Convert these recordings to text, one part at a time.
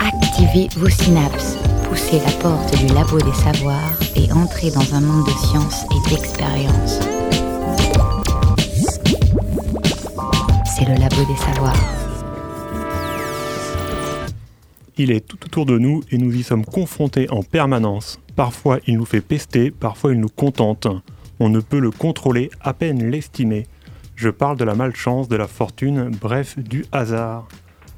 Activez vos synapses, poussez la porte du labo des savoirs et entrez dans un monde de science et d'expérience. C'est le labo des savoirs. Il est tout autour de nous et nous y sommes confrontés en permanence. Parfois il nous fait pester, parfois il nous contente. On ne peut le contrôler, à peine l'estimer. Je parle de la malchance, de la fortune, bref, du hasard.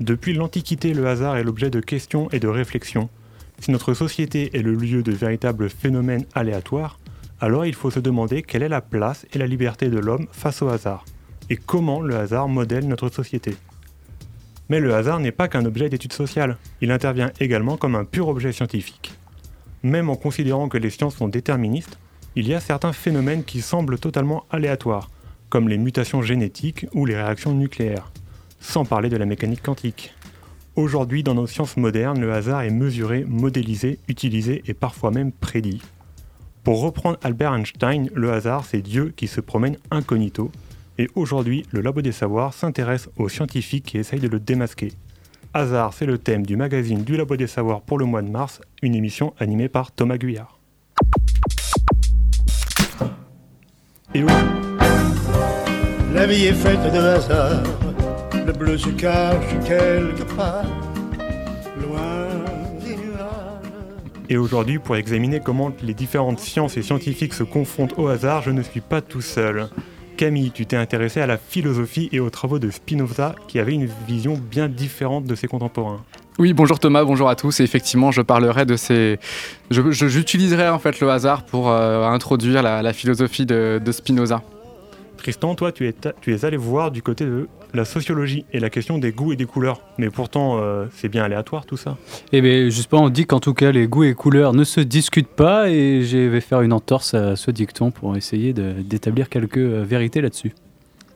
Depuis l'Antiquité, le hasard est l'objet de questions et de réflexions. Si notre société est le lieu de véritables phénomènes aléatoires, alors il faut se demander quelle est la place et la liberté de l'homme face au hasard, et comment le hasard modèle notre société. Mais le hasard n'est pas qu'un objet d'étude sociale, il intervient également comme un pur objet scientifique. Même en considérant que les sciences sont déterministes, il y a certains phénomènes qui semblent totalement aléatoires, comme les mutations génétiques ou les réactions nucléaires, sans parler de la mécanique quantique. Aujourd'hui, dans nos sciences modernes, le hasard est mesuré, modélisé, utilisé et parfois même prédit. Pour reprendre Albert Einstein, le hasard, c'est Dieu qui se promène incognito, et aujourd'hui, le Labo des Savoirs s'intéresse aux scientifiques qui essayent de le démasquer. Hasard, c'est le thème du magazine du Labo des Savoirs pour le mois de mars, une émission animée par Thomas Guyard. La vie est faite de hasard. Le bleu se cache quelque part. Loin des nuages. Et aujourd'hui, pour examiner comment les différentes sciences et scientifiques se confrontent au hasard, je ne suis pas tout seul. Camille, tu t'es intéressé à la philosophie et aux travaux de Spinoza, qui avait une vision bien différente de ses contemporains. Oui, bonjour Thomas, bonjour à tous. Et effectivement, je parlerai de ces. je- je- J'utiliserai en fait le hasard pour euh, introduire la, la philosophie de, de Spinoza. Tristan, toi, tu es, tu es allé voir du côté de la sociologie et la question des goûts et des couleurs. Mais pourtant, euh, c'est bien aléatoire tout ça. Eh bien, justement, on dit qu'en tout cas, les goûts et couleurs ne se discutent pas et je vais faire une entorse à ce dicton pour essayer d'établir quelques euh, vérités là-dessus.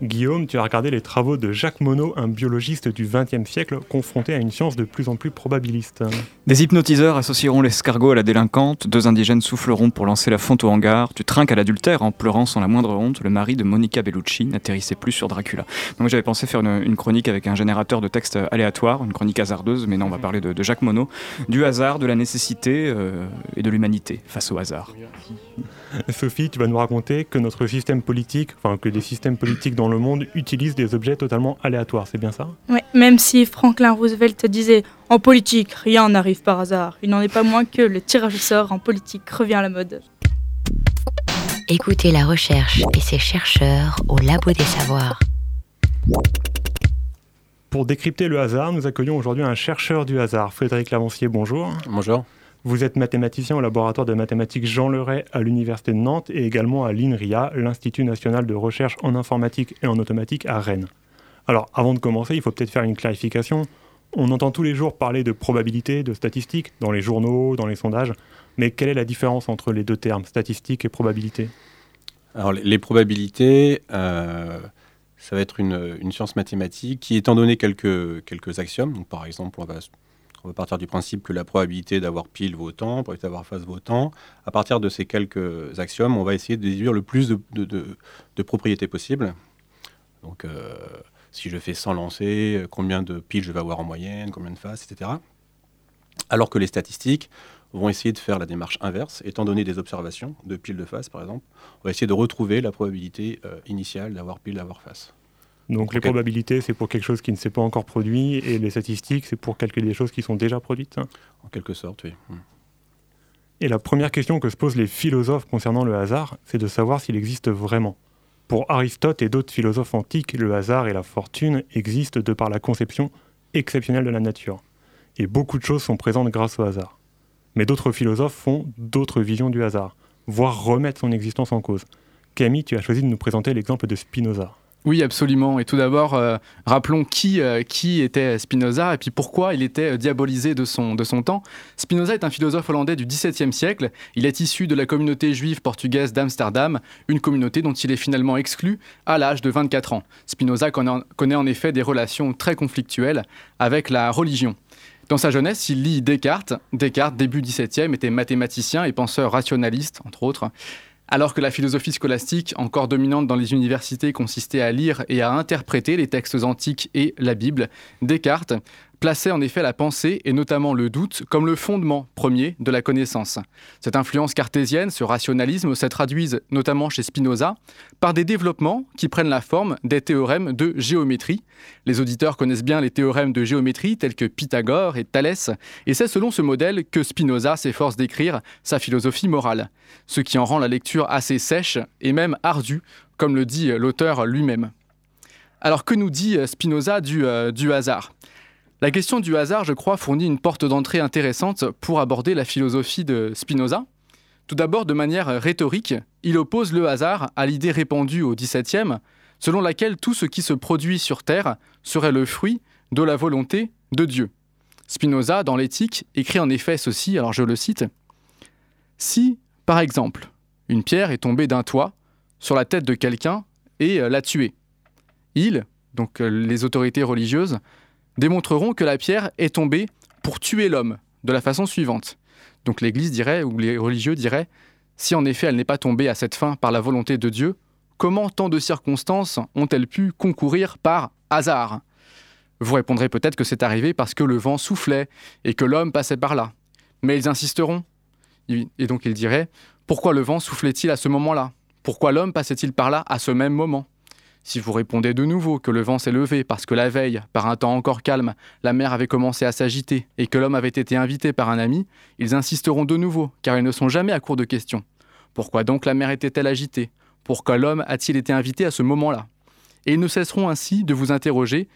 Guillaume, tu as regardé les travaux de Jacques Monod, un biologiste du XXe siècle confronté à une science de plus en plus probabiliste. Des hypnotiseurs associeront l'escargot à la délinquante, deux indigènes souffleront pour lancer la fonte au hangar, tu trinques à l'adultère en pleurant sans la moindre honte, le mari de Monica Bellucci n'atterrissait plus sur Dracula. Donc j'avais pensé faire une, une chronique avec un générateur de textes aléatoires, une chronique hasardeuse, mais non, on va parler de, de Jacques Monod, du hasard, de la nécessité euh, et de l'humanité face au hasard. Sophie, tu vas nous raconter que notre système politique, enfin que des systèmes politiques dans le monde utilisent des objets totalement aléatoires, c'est bien ça? Ouais, même si Franklin Roosevelt disait en politique, rien n'arrive par hasard, il n'en est pas moins que le tirage au sort en politique revient à la mode. Écoutez la recherche et ses chercheurs au Labo des Savoirs. Pour décrypter le hasard, nous accueillons aujourd'hui un chercheur du hasard, Frédéric Lavancier, bonjour. Bonjour. Vous êtes mathématicien au laboratoire de mathématiques Jean Leray à l'Université de Nantes et également à l'INRIA, l'Institut national de recherche en informatique et en automatique à Rennes. Alors, avant de commencer, il faut peut-être faire une clarification. On entend tous les jours parler de probabilité, de statistiques, dans les journaux, dans les sondages, mais quelle est la différence entre les deux termes, statistique et probabilité? Alors, les, probabilités, euh, ça va être une, science mathématique qui, étant donné quelques, axiomes, par exemple, on va, va partir du principe que la probabilité d'avoir pile vaut tant, probabilité d'avoir face vaut tant. À partir de ces quelques axiomes, on va essayer de déduire le plus de propriétés possibles. Donc, euh, si je fais 100 lancers, combien de piles je vais avoir en moyenne, combien de faces, etc. Alors que les statistiques vont essayer de faire la démarche inverse, étant donné des observations de piles de face, par exemple, on va essayer de retrouver la probabilité euh, initiale d'avoir pile, d'avoir face. Donc les probabilités, c'est pour quelque chose qui ne s'est pas encore produit, et les statistiques, c'est pour calculer des choses qui sont déjà produites. En quelque sorte, oui. Mm. Et la première question que se posent les philosophes concernant le hasard, c'est de savoir s'il existe vraiment. Pour Aristote et d'autres philosophes antiques, le hasard et la fortune existent de par la conception exceptionnelle de la nature. Et beaucoup de choses sont présentes grâce au hasard. Mais d'autres philosophes font d'autres visions du hasard, voire remettent son existence en cause. Camille, tu as choisi de nous présenter l'exemple de Spinoza. Oui, absolument. Et tout d'abord, euh, rappelons qui, euh, qui était Spinoza et puis pourquoi il était euh, diabolisé de son, temps. Spinoza est un philosophe hollandais du XVIIe siècle. Il est issu de la communauté juive portugaise d'Amsterdam, une communauté dont il est finalement exclu à l'âge de 24 ans. Spinoza connaît en effet des relations très conflictuelles avec la religion. Dans sa jeunesse, il lit Descartes. Descartes, début XVIIe, était mathématicien et penseur rationaliste, entre autres. Alors que la philosophie scolastique, encore dominante dans les universités, consistait à lire et à interpréter les textes antiques et la Bible, Descartes plaçait en effet la pensée, et notamment le doute, comme le fondement premier de la connaissance. Cette influence cartésienne, ce rationalisme, se traduisent notamment chez Spinoza par des développements qui prennent la forme des théorèmes de géométrie. Les auditeurs connaissent bien les théorèmes de géométrie tels que Pythagore et Thalès, et c'est selon ce modèle que Spinoza s'efforce d'écrire sa philosophie morale, ce qui en rend la lecture assez sèche et même ardue, comme le dit l'auteur lui-même. Alors que nous dit Spinoza du, euh, du hasard? La question du hasard, je crois, fournit une porte d'entrée intéressante pour aborder la philosophie de Spinoza. Tout d'abord, de manière rhétorique, il oppose le hasard à l'idée répandue au XVIIe, selon laquelle tout ce qui se produit sur Terre serait le fruit de la volonté de Dieu. Spinoza, dans l'éthique, écrit en effet ceci, alors je le cite, Si, par exemple, une pierre est tombée d'un toit sur la tête de quelqu'un et l'a tué, il, donc euh, les autorités religieuses, démontreront que la pierre est tombée pour tuer l'homme, de la façon suivante. Donc l'Église dirait, ou les religieux diraient, si en effet elle n'est pas tombée à cette fin par la volonté de Dieu, comment tant de circonstances ont-elles pu concourir par hasard? Vous répondrez peut-être que c'est arrivé parce que le vent soufflait et que l'homme passait par là. Mais ils insisteront. Et donc ils diraient, pourquoi le vent soufflait-il à ce moment-là? Pourquoi l'homme passait-il par là à ce même moment? Si vous répondez de nouveau que le vent s'est levé parce que la veille, par un temps encore calme, la mer avait commencé à s'agiter et que l'homme avait été invité par un ami, ils insisteront de nouveau, car ils ne sont jamais à court de questions. Pourquoi donc la mer était-elle agitée? Pourquoi l'homme a-t-il été invité à ce moment-là? Et ils ne cesseront ainsi de vous interroger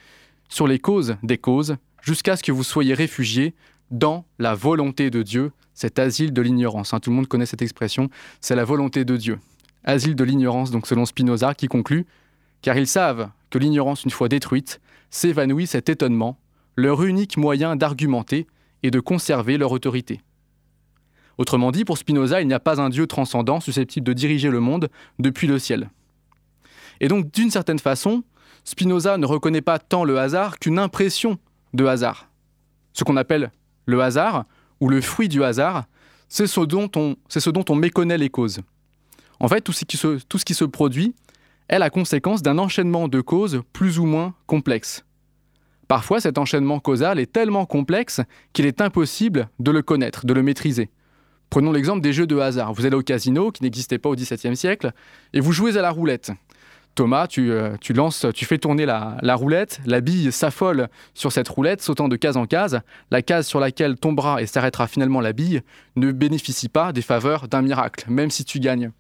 sur les causes des causes, jusqu'à ce que vous soyez réfugiés dans la volonté de Dieu, cet asile de l'ignorance. Hein, tout le monde connaît cette expression, c'est la volonté de Dieu. Asile de l'ignorance, donc selon Spinoza, qui conclut car ils savent que l'ignorance, une fois détruite, s'évanouit cet étonnement, leur unique moyen d'argumenter et de conserver leur autorité. Autrement dit, pour Spinoza, il n'y a pas un Dieu transcendant susceptible de diriger le monde depuis le ciel. Et donc, d'une certaine façon, Spinoza ne reconnaît pas tant le hasard qu'une impression de hasard. Ce qu'on appelle le hasard, ou le fruit du hasard, c'est ce, dont on, méconnaît les causes. En fait, tout ce qui se produit est la conséquence d'un enchaînement de causes plus ou moins complexes. Parfois, cet enchaînement causal est tellement complexe qu'il est impossible de le connaître, de le maîtriser. Prenons l'exemple des jeux de hasard. Vous allez au casino, qui n'existait pas au XVIIe siècle, et vous jouez à la roulette. Thomas, euh, tu, fais tourner la, roulette, la bille s'affole sur cette roulette, sautant de case en case. La case sur laquelle tombera et s'arrêtera finalement la bille ne bénéficie pas des faveurs d'un miracle, même si tu gagnes.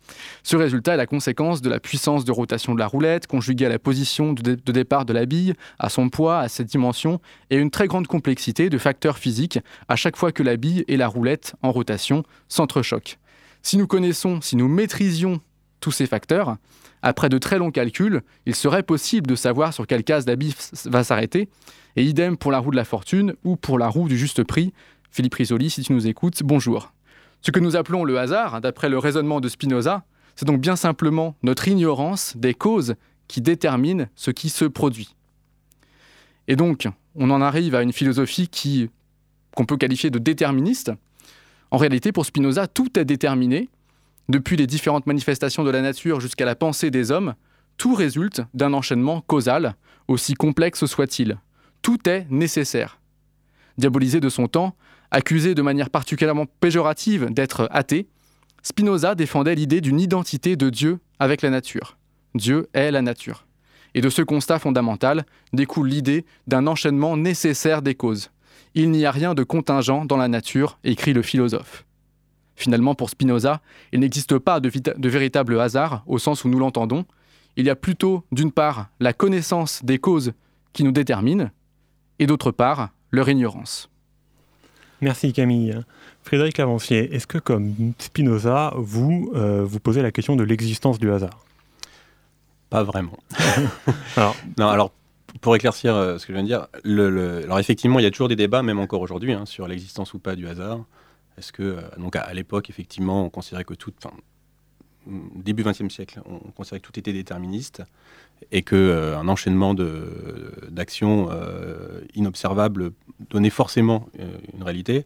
Ce résultat est la conséquence de la puissance de rotation de la roulette, conjuguée à la position de, de départ de la bille, à son poids, à ses dimensions, et une très grande complexité de facteurs physiques à chaque fois que la bille et la roulette en rotation s'entrechoquent. Si nous connaissons, si nous maîtrisions tous ces facteurs, après de très longs calculs, il serait possible de savoir sur quelle case la va s'arrêter, et idem pour la roue de la fortune ou pour la roue du juste prix. Philippe Risoli, si tu nous écoutes, bonjour. Ce que nous appelons le hasard, d'après le raisonnement de Spinoza, c'est donc bien simplement notre ignorance des causes qui déterminent ce qui se produit. Et donc, on en arrive à une philosophie qu'on peut qualifier de déterministe. En réalité, pour Spinoza, tout est déterminé, depuis les différentes manifestations de la nature jusqu'à la pensée des hommes, tout résulte d'un enchaînement causal, aussi complexe soit-il. Tout est nécessaire. Diabolisé de son temps, accusé de manière particulièrement péjorative d'être athée, Spinoza défendait l'idée d'une identité de Dieu avec la nature. Dieu est la nature. Et de ce constat fondamental découle l'idée d'un enchaînement nécessaire des causes. Il n'y a rien de contingent dans la nature, écrit le philosophe. Finalement, pour Spinoza, il n'existe pas de, de, véritable hasard au sens où nous l'entendons. Il y a plutôt, d'une part, la connaissance des causes qui nous déterminent, et d'autre part, leur ignorance. Merci Camille. Frédéric Lavancier, est-ce que comme Spinoza, vous euh, vous posez la question de l'existence du hasard? Pas vraiment. alors, non, alors, pour éclaircir euh, ce que je viens de dire, le, alors effectivement, il y a toujours des débats, même encore aujourd'hui, hein, sur l'existence ou pas du hasard. Est-ce que, euh, donc à, l'époque, effectivement, on considérait que tout, enfin, début XXe siècle, on considérait que tout était déterministe et que euh, un enchaînement d'actions euh, inobservables donnait forcément une réalité.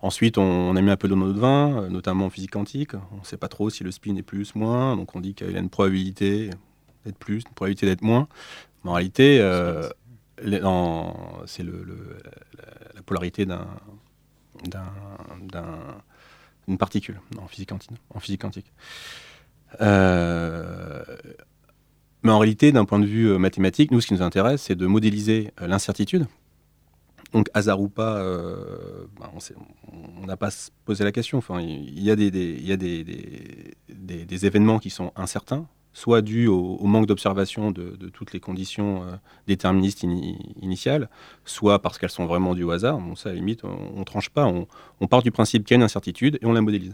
Ensuite, on, a mis un peu de notre vin, notamment en physique quantique. On ne sait pas trop si le spin est plus, moins. Donc on dit qu'il y a une probabilité d'être plus, une probabilité d'être moins. Mais en réalité, c'est le, la, polarité d'un, d'une particule en physique quantique. En physique quantique. Euh, mais en réalité, d'un point de vue euh, mathématique, nous, ce qui nous intéresse, c'est de modéliser euh, l'incertitude. Donc, hasard ou pas, bah, on n'a pas posé la question. Enfin, il y a, des, événements qui sont incertains, soit dus au, manque d'observation de, toutes les conditions déterministes initiales, soit parce qu'elles sont vraiment au hasard. Ça, à la limite, on ne tranche pas. On, on part du principe qu'il y a une incertitude et on la modélise.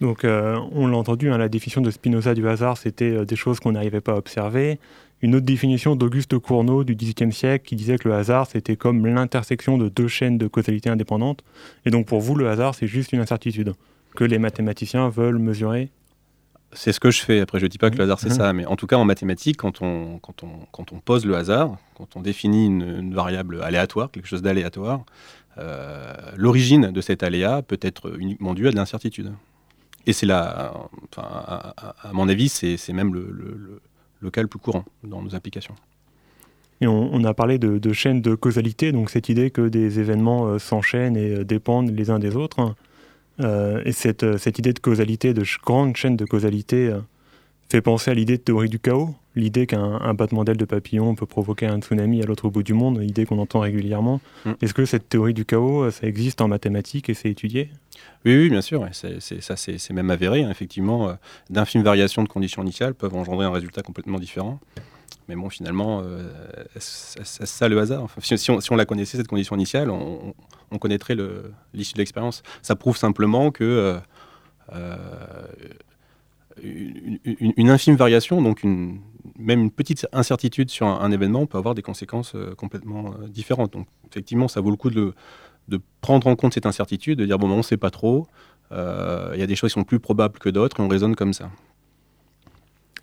Donc, euh, on l'a entendu, hein, la définition de Spinoza du hasard, c'était euh, des choses qu'on n'arrivait pas à observer. Une autre définition d'Auguste Cournot du XVIIIe siècle qui disait que le hasard, c'était comme l'intersection de deux chaînes de causalité indépendantes. Et donc, pour vous, le hasard, c'est juste une incertitude que les mathématiciens veulent mesurer c'est ce que je fais. Après, je ne dis pas que le hasard, c'est ça. Mais en tout cas, en mathématiques, quand on, quand, on, quand on pose le hasard, quand on définit une, variable aléatoire, quelque chose d'aléatoire, euh, l'origine de cet aléa peut être uniquement due à de l'incertitude. Et c'est là, enfin, à, mon avis, c'est même le, le, cas le plus courant dans nos applications. Et on, a parlé de, de chaînes de causalité, donc cette idée que des événements euh, s'enchaînent et euh, dépendent les uns des autres. Euh, et cette, cette, idée de causalité, de grande chaîne de causalité, fait penser à l'idée de théorie du chaos, l'idée qu'un battement d'aile de papillon peut provoquer un tsunami à l'autre bout du monde, l'idée qu'on entend régulièrement. Mm. Est-ce que cette théorie du chaos, ça existe en mathématiques et c'est étudié? Oui, oui, bien sûr. C'est, ça, c'est, même avéré. Hein. effectivement, euh, d'infimes variations de conditions initiales peuvent engendrer un résultat complètement différent. Mais bon, finalement, euh, c'est ça le hasard. si, on, la connaissait, cette condition initiale, on, connaîtrait l'issue de l'expérience. Ça prouve simplement que euh, une, infime variation, donc même une petite incertitude sur un, événement, peut avoir des conséquences complètement différentes. Donc, effectivement, ça vaut le coup de, prendre en compte cette incertitude, de dire bon, ben, on ne sait pas trop, euh, il y a des choses qui sont plus probables que d'autres, et on raisonne comme ça.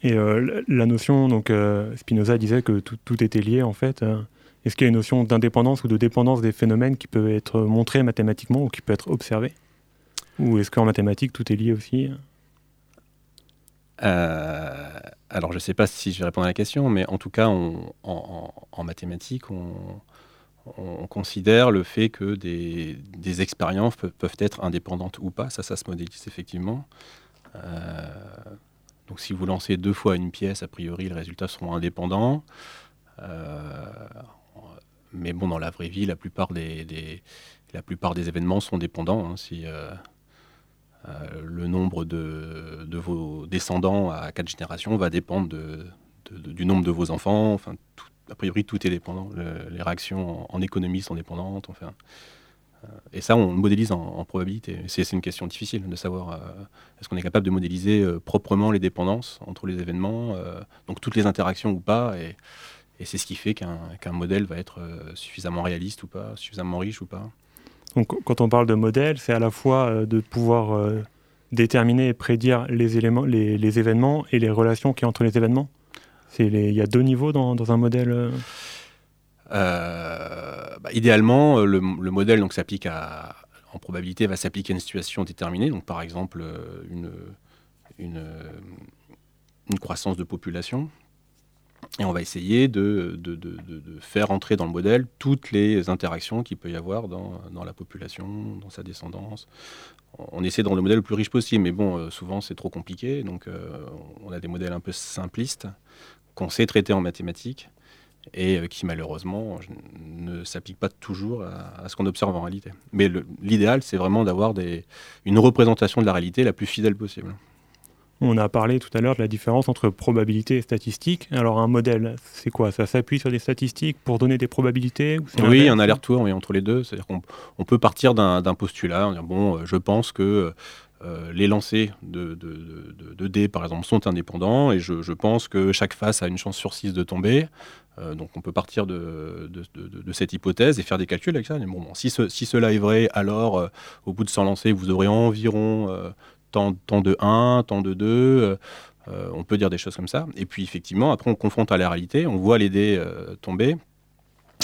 Et euh, la notion, donc euh, Spinoza disait que tout, était lié en fait. Est-ce qu'il y a une notion d'indépendance ou de dépendance des phénomènes qui peut être montrée mathématiquement ou qui peut être observée Ou est-ce qu'en mathématiques tout est lié aussi alors, je ne sais pas si je vais répondre à la question, mais en tout cas, en, mathématiques, on, on considère le fait que des, expériences peuvent, être indépendantes ou pas. Ça, ça se modélise effectivement. Euh, donc si vous lancez deux fois une pièce, a priori, les résultats seront indépendants. Euh, mais bon, dans la vraie vie, la plupart des, événements sont dépendants. Hein. si euh, le nombre de, vos descendants à quatre générations va dépendre du nombre de vos enfants, enfin, a priori, tout est dépendant. les réactions en, économie sont dépendantes. Enfin, euh, et ça, on modélise en, probabilité. C'est une question difficile de savoir euh, est-ce qu'on est capable de modéliser euh, proprement les dépendances entre les événements, donc toutes les interactions ou pas. Et, c'est ce qui fait qu'un modèle va être suffisamment réaliste ou pas, suffisamment riche ou pas. Donc, quand on parle de modèle, c'est à la fois de pouvoir déterminer et prédire les, éléments, les événements et les relations qui entre les événements il y a deux niveaux dans, un modèle euh euh, bah, Idéalement, euh, le, modèle donc, s'applique en probabilité va s'appliquer à une situation déterminée. Donc, par exemple, une, une, croissance de population. Et on va essayer de, faire entrer dans le modèle toutes les interactions qu'il peut y avoir dans, dans, la population, dans sa descendance. On essaie rendre le modèle le plus riche possible, mais bon, souvent c'est trop compliqué, donc on a des modèles un peu simplistes qu'on sait traiter en mathématiques et euh, qui malheureusement ne s'applique pas toujours à, ce qu'on observe en réalité. Mais l'idéal, c'est vraiment d'avoir une représentation de la réalité la plus fidèle possible. On a parlé tout à l'heure de la différence entre probabilité et statistique. Alors un modèle, c'est quoi? Ça s'appuie sur des statistiques pour donner des probabilités Oui, un aller-retour entre les deux. C'est-à-dire qu'on peut partir d'un postulat, dire, bon, euh, je pense que euh, les lancers de, dés, par exemple, sont indépendants et je, pense que chaque face a une chance sur 6 de tomber. Euh, donc on peut partir de, cette hypothèse et faire des calculs avec ça. bon, si, cela est vrai, alors euh, au bout de 100 lancers, vous aurez environ tant, de 1, tant de 2. on peut dire des choses comme ça. Et puis effectivement, après on confronte à la réalité, on voit les dés tomber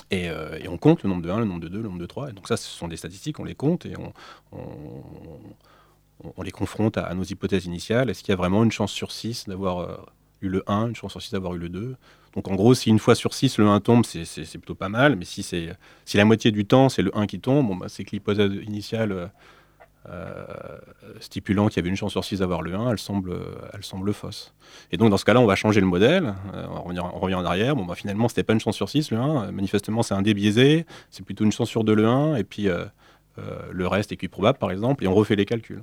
Et, on compte le nombre de 1, le nombre de 2, le nombre de 3. Et donc ça, ce sont des statistiques, on les compte et on- on les confronte à, à nos hypothèses initiales. Est-ce qu'il y a vraiment une chance sur 6 d'avoir euh, eu le 1, une chance sur 6 d'avoir eu le 2 Donc en gros, si une fois sur 6 le 1 tombe, c'est- plutôt pas mal. Mais si, la moitié du temps, c'est le 1 qui tombe, bah, c'est que l'hypothèse initiale euh, euh, stipulant qu'il y avait une chance sur 6 d'avoir le 1, elle semble, elle semble fausse. Et donc dans ce cas-là, on va changer le modèle, on, revient, en arrière. Bon, bah, finalement, c'était pas une chance sur 6 le 1, manifestement, c'est un dé biaisé, c'est plutôt une chance sur 2 le 1, et puis le reste est probable, par exemple, et on refait les calculs.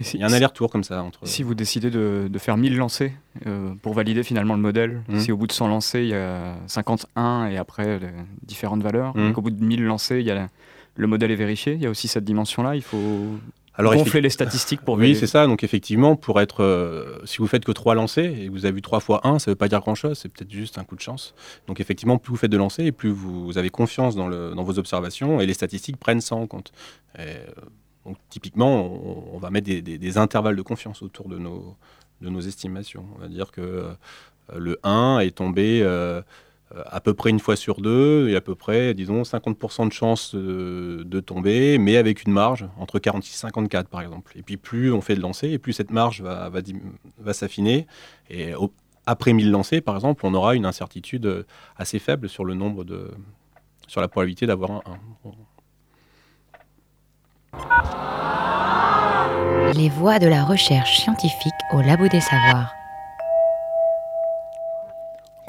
Si- Il y a un aller-retour comme ça entre. Si vous décidez de, de faire 1000 lancers euh, pour valider finalement le modèle, Mhm. si au bout de 100 lancers, il y a 51 et après les différentes valeurs, Mhm. et qu'au bout de 1000 lancers, il y a la- le modèle est vérifié, il y a aussi cette dimension-là, il faut Alors, gonfler les statistiques pour Oui, c'est ça. Donc effectivement, pour être, euh, si vous faites que 3 lancers et que vous avez vu 3 fois 1, ça ne veut pas dire grand-chose, c'est peut-être juste un coup de chance. Donc effectivement, plus vous faites de lancers et plus vous, vous avez confiance dans, le, dans vos observations et les statistiques prennent ça en compte. Et, euh, donc typiquement, on, on va mettre des, des- des intervalles de confiance autour de nos, de nos estimations. On va dire que euh, le 1 est tombé euh, à peu près une fois sur deux et à peu près, disons, 50% de chances euh, de tomber, mais avec une marge entre 46 et 54 par exemple. Et puis plus on fait de lancers, et plus cette marge va, va, s'affiner. Et après 1000 lancers, par exemple, on aura une incertitude assez faible sur le nombre de sur la probabilité d'avoir un 1. Les voies de la recherche scientifique au Labo des Savoirs.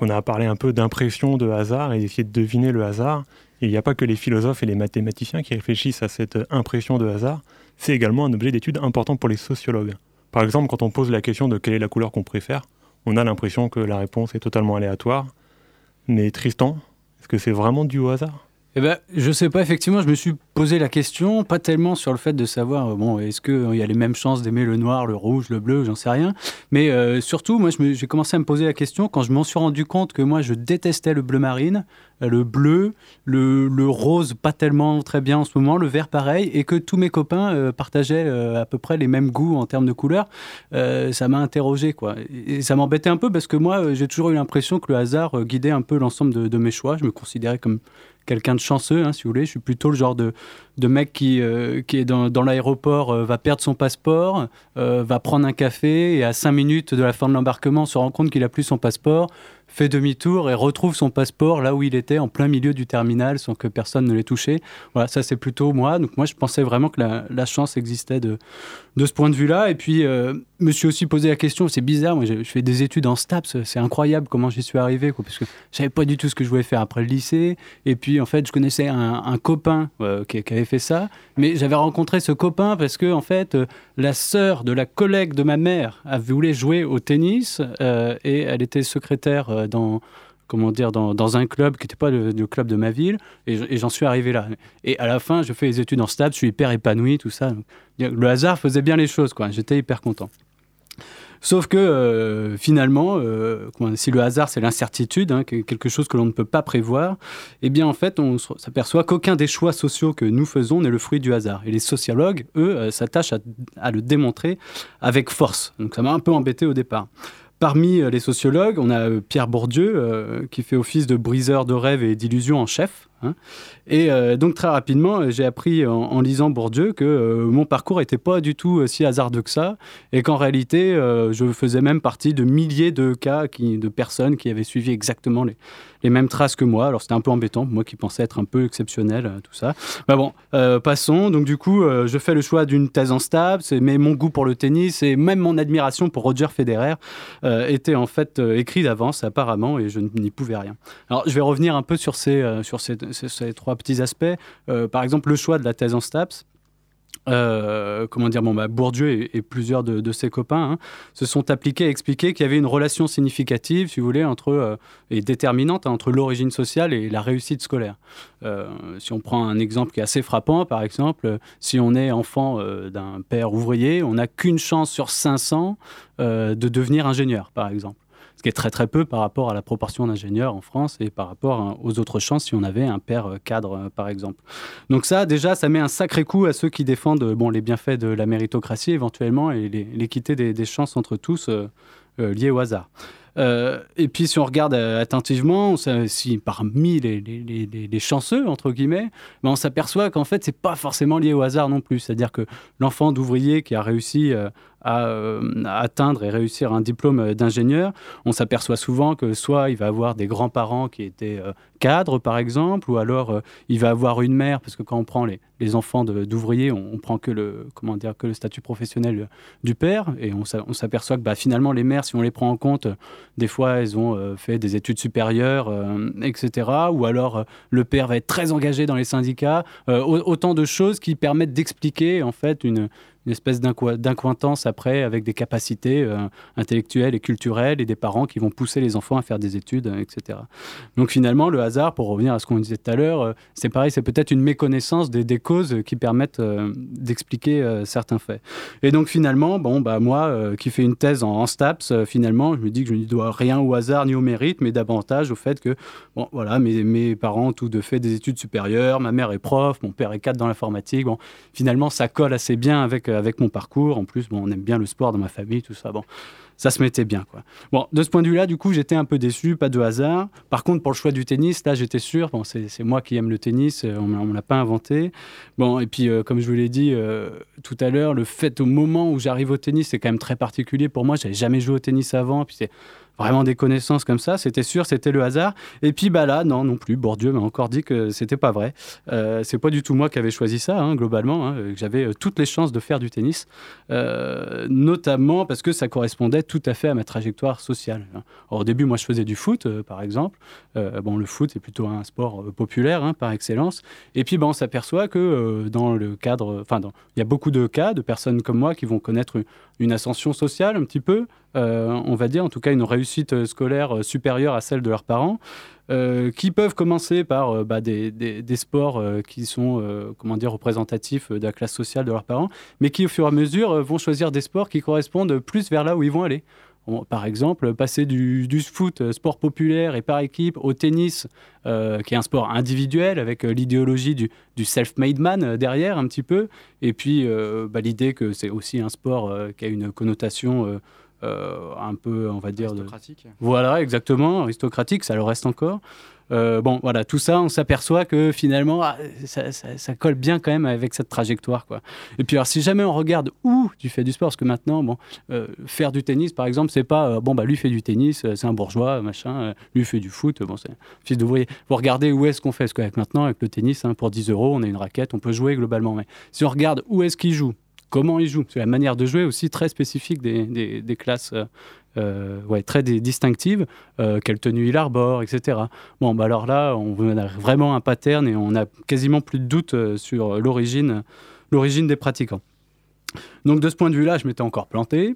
Qu'on a parlé un peu d'impression de hasard et d'essayer de deviner le hasard. Il n'y a pas que les philosophes et les mathématiciens qui réfléchissent à cette impression de hasard, c'est également un objet d'étude important pour les sociologues. Par exemple, quand on pose la question de quelle est la couleur qu'on préfère, on a l'impression que la réponse est totalement aléatoire. Mais Tristan, est-ce que c'est vraiment dû au hasard? Eh ben, je sais pas, effectivement, je me suis posé la question, pas tellement sur le fait de savoir, euh, bon, est-ce qu'il y a les mêmes chances d'aimer le noir, le rouge, le bleu, j'en sais rien. Mais euh, surtout, moi, j'ai commencé à me poser la question quand je m'en suis rendu compte que moi, je détestais le bleu marine, euh, le bleu, le, le rose, pas tellement très bien en ce moment, le vert pareil, et que tous mes copains euh, partageaient euh, à peu près les mêmes goûts en termes de couleurs. Euh, ça m'a interrogé, quoi. Et, ça m'embêtait un peu parce que moi, euh, j'ai toujours eu l'impression que le hasard euh, guidait un peu l'ensemble de, de mes choix. Je me considérais comme quelqu'un de chanceux, hein, si vous voulez. Je suis plutôt le genre de, de mec qui, euh, qui est dans, l'aéroport, euh, va perdre son passeport, euh, va prendre un café et à 5 minutes de la fin de l'embarquement se rend compte qu'il a plus son passeport, fait demi-tour et retrouve son passeport là où il était, en plein milieu du terminal, sans que personne ne l'ait touché. Voilà, ça c'est plutôt moi. Donc moi je pensais vraiment que la, chance existait de, de ce point de vue-là. Et puis euh, me suis aussi posé la question, c'est bizarre, moi je, fais des études en STAPS, c'est incroyable comment j'y suis arrivé, quoi, parce que je savais pas du tout ce que je voulais faire après le lycée. Et puis en fait je connaissais un, copain euh, qui, avait fait ça, mais j'avais rencontré ce copain parce que en fait euh, la sœur de la collègue de ma mère a voulu jouer au tennis euh, et elle était secrétaire euh, dans comment dire dans, dans un club qui n'était pas le, club de ma ville et, je- et j'en suis arrivé là et à la fin je fais les études en STAPS je suis hyper épanoui tout ça le hasard faisait bien les choses quoi j'étais hyper content Sauf que euh, finalement, euh, si le hasard c'est l'incertitude, hein, que- quelque chose que l'on ne peut pas prévoir, eh bien en fait on s'aperçoit qu'aucun des choix sociaux que nous faisons n'est le fruit du hasard. Et les sociologues, eux, s'attachent à le démontrer avec force. Donc ça m'a un peu embêté au départ. Parmi euh, les sociologues, on a euh, Pierre Bourdieu, euh, qui fait office de briseur de rêves et d'illusions en chef. Hein. Et euh, donc très rapidement, euh, j'ai appris en, lisant Bourdieu que euh, mon parcours n'était pas du tout si hasardeux que ça, et qu'en réalité, je faisais même partie de milliers de cas de personnes qui avaient suivi exactement les, mêmes traces que moi. Alors c'était un peu embêtant, moi qui pensais être un peu exceptionnel, tout ça. Mais bon, passons. Donc du coup, je fais le choix d'une thèse en stable, mais mon goût pour le tennis et même mon admiration pour Roger Federer était en fait écrit d'avance apparemment, et je n'y pouvais rien. Alors je vais revenir un peu sur ces, sur ces, ces- trois petits aspects. Euh, par exemple, le choix de la thèse en STAPS. Euh, comment dire, bon, bah, Bourdieu et, plusieurs de, ses copains hein, se sont appliqués à expliquer qu'il y avait une relation significative, si vous voulez, entre, euh, et déterminante hein, entre l'origine sociale et la réussite scolaire. Si on prend un exemple qui est assez frappant, par exemple, si on est enfant d'un père ouvrier, on n'a qu'une chance sur 500 euh, de devenir ingénieur, par exemple qui est très très peu par rapport à la proportion d'ingénieurs en France et par rapport hein, aux autres chances si on avait un père euh, cadre, euh, par exemple. Donc ça, déjà, ça met un sacré coup à ceux qui défendent bon, les bienfaits de la méritocratie éventuellement et l'équité des, chances entre tous euh, liées au hasard. et puis si on regarde attentivement, si parmi les, les, les, chanceux, entre guillemets, ben, on s'aperçoit qu'en fait, c'est pas forcément lié au hasard non plus. C'est-à-dire que l'enfant d'ouvrier qui a réussi euh, à, atteindre et réussir un diplôme d'ingénieur, on s'aperçoit souvent que soit il va avoir des grands-parents qui étaient euh, cadres, par exemple, ou alors euh, il va avoir une mère, parce que quand on prend les, enfants d'ouvriers, on, on, prend que le, comment dire, que le statut professionnel du père, et on, s'aperçoit que bah, finalement les mères, si on les prend en compte, des fois elles ont fait des études supérieures, etc., ou alors le père va être très engagé dans les syndicats, autant de choses qui permettent d'expliquer en fait une, une espèce d'incointance après avec des capacités euh, intellectuelles et culturelles et des parents qui vont pousser les enfants à faire des études, euh, etc. Donc finalement, le hasard, pour revenir à ce qu'on disait tout à l'heure, euh, c'est pareil, c'est peut-être une méconnaissance des, causes qui permettent d'expliquer certains faits. Et donc finalement, bon, bah, moi qui fais une thèse en, STAPS, finalement, je me dis que je ne dois rien au hasard ni au mérite, mais davantage au fait que, bon, voilà, mes, mes parents ont tous de fait des études supérieures, ma mère est prof, mon père est cadre dans l'informatique, bon, finalement, ça colle assez bien avec avec mon parcours. En plus, bon, on aime bien le sport dans ma famille, tout ça. Bon, ça se mettait bien. Quoi. Bon, de ce point de vue-là, du coup, j'étais un peu déçu, pas de hasard. Par contre, pour le choix du tennis, là, j'étais sûr. Bon, c'est moi qui aime le tennis, euh, on ne l'a pas inventé. Bon, et puis, euh, comme je vous l'ai dit euh, tout à l'heure, le fait au moment où j'arrive au tennis, c'est quand même très particulier pour moi. J'avais jamais joué au tennis avant. Puis c'est vraiment des connaissances comme ça. C'était sûr, c'était le hasard. Et puis bah là, non, non plus. Bourdieu m'a encore dit que c'était pas vrai. Euh, c'est pas du tout moi qui avais choisi ça, hein, globalement. Hein, J'avais toutes les chances de faire du tennis, notamment parce que ça correspondait tout à fait à ma trajectoire sociale. Hein. au début, moi, je faisais du foot, euh, par exemple. bon, le foot est plutôt un sport populaire hein, par excellence. Et puis, bah, on s'aperçoit que dans le cadre, enfin, il y a beaucoup de cas de personnes comme moi qui vont connaître une ascension sociale un petit peu, euh, on va dire, en tout cas une réussite euh, scolaire euh, supérieure à celle de leurs parents, qui peuvent commencer par bah, des, sports qui sont comment dire, représentatifs de la classe sociale de leurs parents, mais qui au fur et à mesure vont choisir des sports qui correspondent plus vers là où ils vont aller. Par exemple, passer du, foot, sport populaire et par équipe, au tennis, qui est un sport individuel avec l'idéologie du, self-made man derrière un petit peu, et puis bah, l'idée que c'est aussi un sport qui a une connotation euh, un peu, on va dire... Aristocratique. Voilà, exactement, aristocratique, ça le reste encore. Euh, bon, voilà, tout ça, on s'aperçoit que finalement, ah, ça, colle bien quand même avec cette trajectoire. Quoi. Et puis, alors, si jamais on regarde où tu fais du sport, parce que maintenant, bon, euh, faire du tennis, par exemple, c'est pas, bon, bah, lui fait du tennis, c'est un bourgeois, machin, lui fait du foot, bon, c'est fils d'ouvrier. Vous regardez où est-ce qu'on fait, parce qu'avec maintenant, avec le tennis, hein, pour 10 euros, on a une raquette, on peut jouer globalement. Mais si on regarde où est-ce qu'il joue, comment ils jouent. C'est la manière de jouer aussi très spécifique des, des, classes euh, euh, ouais, très distinctives. Euh, quelle tenue il arbore, etc. Bon, bah alors là, on a vraiment un pattern et on a quasiment plus de doute sur l'origine, des pratiquants. Donc de ce point de vue-là, je m'étais encore planté.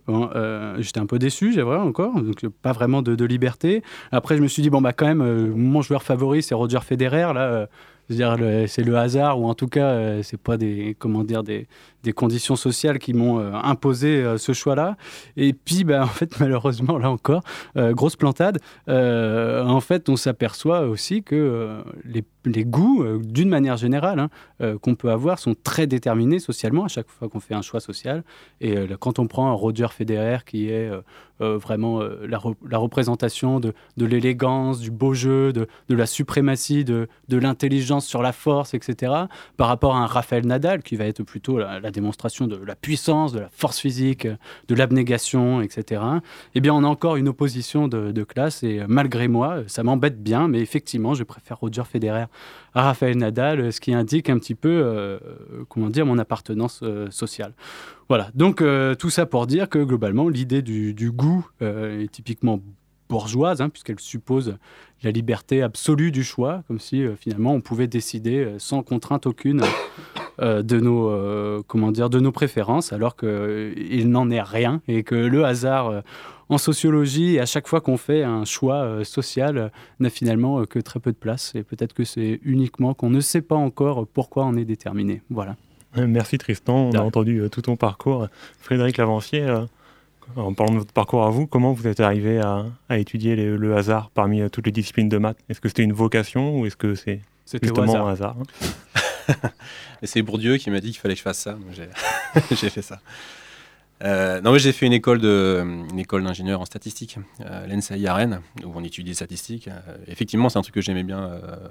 J'étais un peu déçu, j'ai vrai encore, donc pas vraiment de, liberté. Après, je me suis dit bon bah quand même, mon joueur favori c'est Roger Federer là c'est le hasard ou en tout cas euh, c'est pas des comment dire des, des conditions sociales qui m'ont euh, imposé euh, ce choix-là. Et puis ben, en fait malheureusement là encore grosse plantade. en fait on s'aperçoit aussi que les, les, goûts d'une manière générale hein, qu'on peut avoir sont très déterminés socialement à chaque fois qu'on fait un choix social. Et quand on prend un Roger Federer qui est vraiment la, représentation de, l'élégance, du beau jeu, de, la suprématie, de, de l'intelligence sur la force, etc., par rapport à un Raphaël Nadal qui va être plutôt la, démonstration de la puissance, de la force physique, de l'abnégation, etc., eh bien, on a encore une opposition de, classe et malgré moi, ça m'embête bien, mais effectivement, je préfère Roger Federer à Raphaël Nadal, ce qui indique un petit peu, euh, comment dire, mon appartenance euh, sociale. Voilà, donc euh, tout ça pour dire que globalement, l'idée du, goût est typiquement bourgeoise, hein, puisqu'elle suppose la liberté absolue du choix, comme si euh, finalement on pouvait décider euh, sans contrainte aucune euh, de, nos, comment dire, de nos préférences, alors qu'il n'en est rien et que le hasard en sociologie, à chaque fois qu'on fait un choix social, n'a finalement que très peu de place. Et peut-être que c'est uniquement qu'on ne sait pas encore pourquoi on est déterminé. Voilà. Merci Tristan, on a entendu tout ton parcours. Frédéric Lavancier, en parlant de votre parcours à vous, comment vous êtes arrivé à, étudier le hasard parmi euh, toutes les disciplines de maths? Est-ce que c'était une vocation ou est-ce que c'est justement un hasard C'est Bourdieu qui m'a dit qu'il fallait que je fasse ça, donc j'ai fait ça. Euh, non, mais j'ai fait une école de, une école d'ingénieur en statistique, euh, l'ENSAI à Rennes, où on étudie les statistiques. Euh, effectivement, c'est un truc que j'aimais bien euh,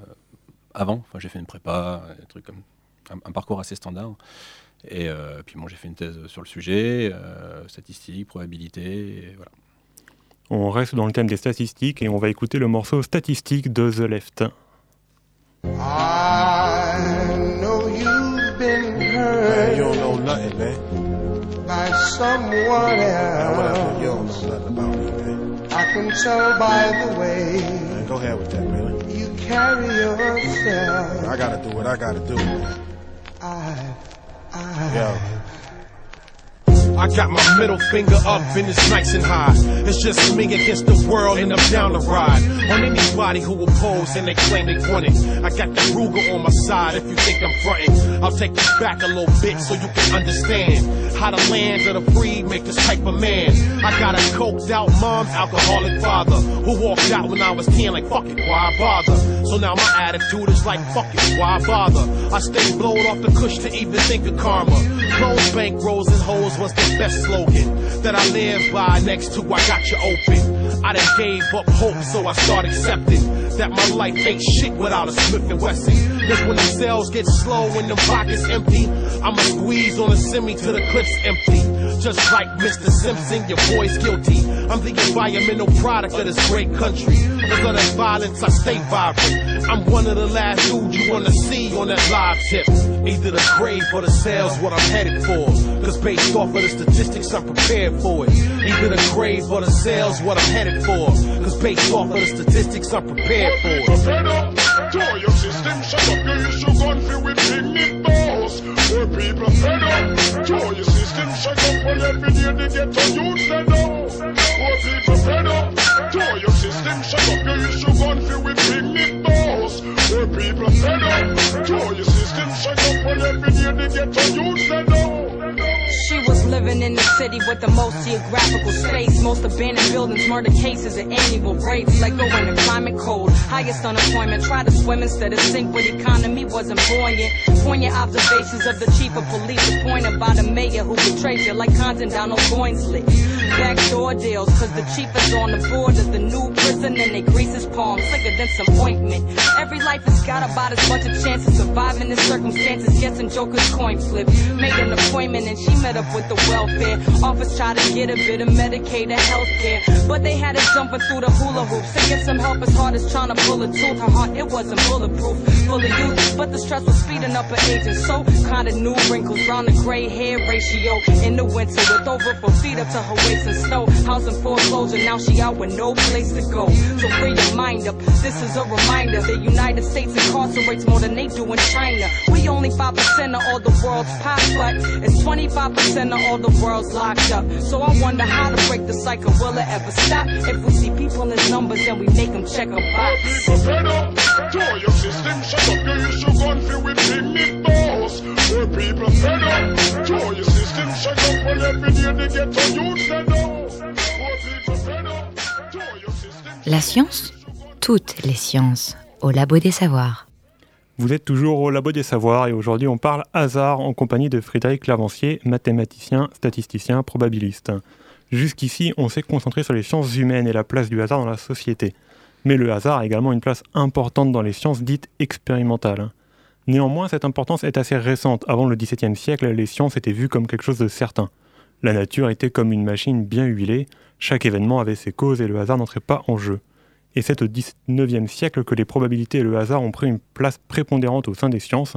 avant. Enfin, j'ai fait une prépa, un truc comme un, un parcours assez standard. Et euh, puis bon, j'ai fait une thèse sur le sujet, euh, statistiques, probabilité, et voilà. On reste dans le thème des statistiques et on va écouter le morceau Statistique de The Left. I know you've been hurt You don't know nothing, man. By someone else. You don't know nothing about me, man. I can tell by the way man. Go ahead with that, man. you carry yourself. I gotta do what I gotta do, man. I, I, Yo. I got my middle finger up and it's nice and high. It's just me against the world and I'm down to ride on anybody who oppose and they claim they want it. I got the Ruger on my side if you think I'm fronting. I'll take you back a little bit so you can understand how the land of the free make this type of man. I got a coked out mom, alcoholic father who walked out when I was 10 like fuck it, why bother? So now my attitude is like fuck it, why bother? I stay blowed off the cush to even think of karma. Close bank rolls and hoes was the best slogan that I live by. Next to I got you open. I done gave up hope, so I start accepting that my life ain't shit without a Smith and Wesson. Cause when the sales get slow and the pockets empty, I'ma squeeze on a semi till the clip's empty. Just like Mr. Simpson, your boy's guilty. I'm the environmental product of this great country. Cause of that violence, I stay vibrant. I'm one of the last dudes you wanna see on that live tip. Either the grave or the sales, what I'm headed for. Cause based off of the statistics, I'm prepared for it. Either the grave or the sales, what I'm headed for. Cause based off of the statistics, I'm prepared for it. Fed up, to your system, shut up, you issue gun for with picnic balls. Poor people fed up, to your shut up, every day they get to. Poor people fed up, to your system, shut up, you issue gun with picnic balls. Poor people fed up, to your system, shut up, every day they get to. She was living in the city with the most geographical space, most abandoned buildings, murder cases, and annual rapes. Let go in the climate cold, highest unemployment. Try to swim instead of sink, but economy wasn't buoyant. Poignant observations of the chief of police, appointed by the mayor who betrayed you like content down on coin slips. Backdoor deals, cause the chief is on the board of the new prison and they grease his palms slicker than some ointment. Every life has got about as much a chance of surviving the circumstances. Guessing Joker's coin flip. Made an appointment and she met up with the welfare. Office tried to get a bit of Medicaid or healthcare. But they had her jumping through the hula hoops. To get some help as hard as trying to pull a tooth. Her heart, it wasn't bulletproof. Full of youth, but the stress was speeding up her age. And so kinda new wrinkles round the gray hair ratio. In the winter with over four feet up to her waist in snow. House in foreclosure, now she out with no place to go. So free your mind up. This is a reminder. The United States incarcerates more than they do in China. We only 5% of all the world's pop, but it's 25% of all the world's locked up. So I wonder how to break the cycle. Will it ever stop? If we see people in numbers and we make them check a box. System, shut up, you gun with balls. Poor people fed up, to your system, shut up, well every day they get to youth fed up. Poor people fed up, to your system. La science Toutes les sciences, au Labo des Savoirs. Vous êtes toujours au Labo des Savoirs et aujourd'hui on parle hasard en compagnie de Frédéric Lavancier, mathématicien, statisticien, probabiliste. Jusqu'ici, on s'est concentré sur les sciences humaines et la place du hasard dans la société. Mais le hasard a également une place importante dans les sciences dites expérimentales. Néanmoins, cette importance est assez récente. Avant le XVIIe siècle, les sciences étaient vues comme quelque chose de certain. La nature était comme une machine bien huilée, chaque événement avait ses causes et le hasard n'entrait pas en jeu. Et c'est au XIXe siècle que les probabilités et le hasard ont pris une place prépondérante au sein des sciences,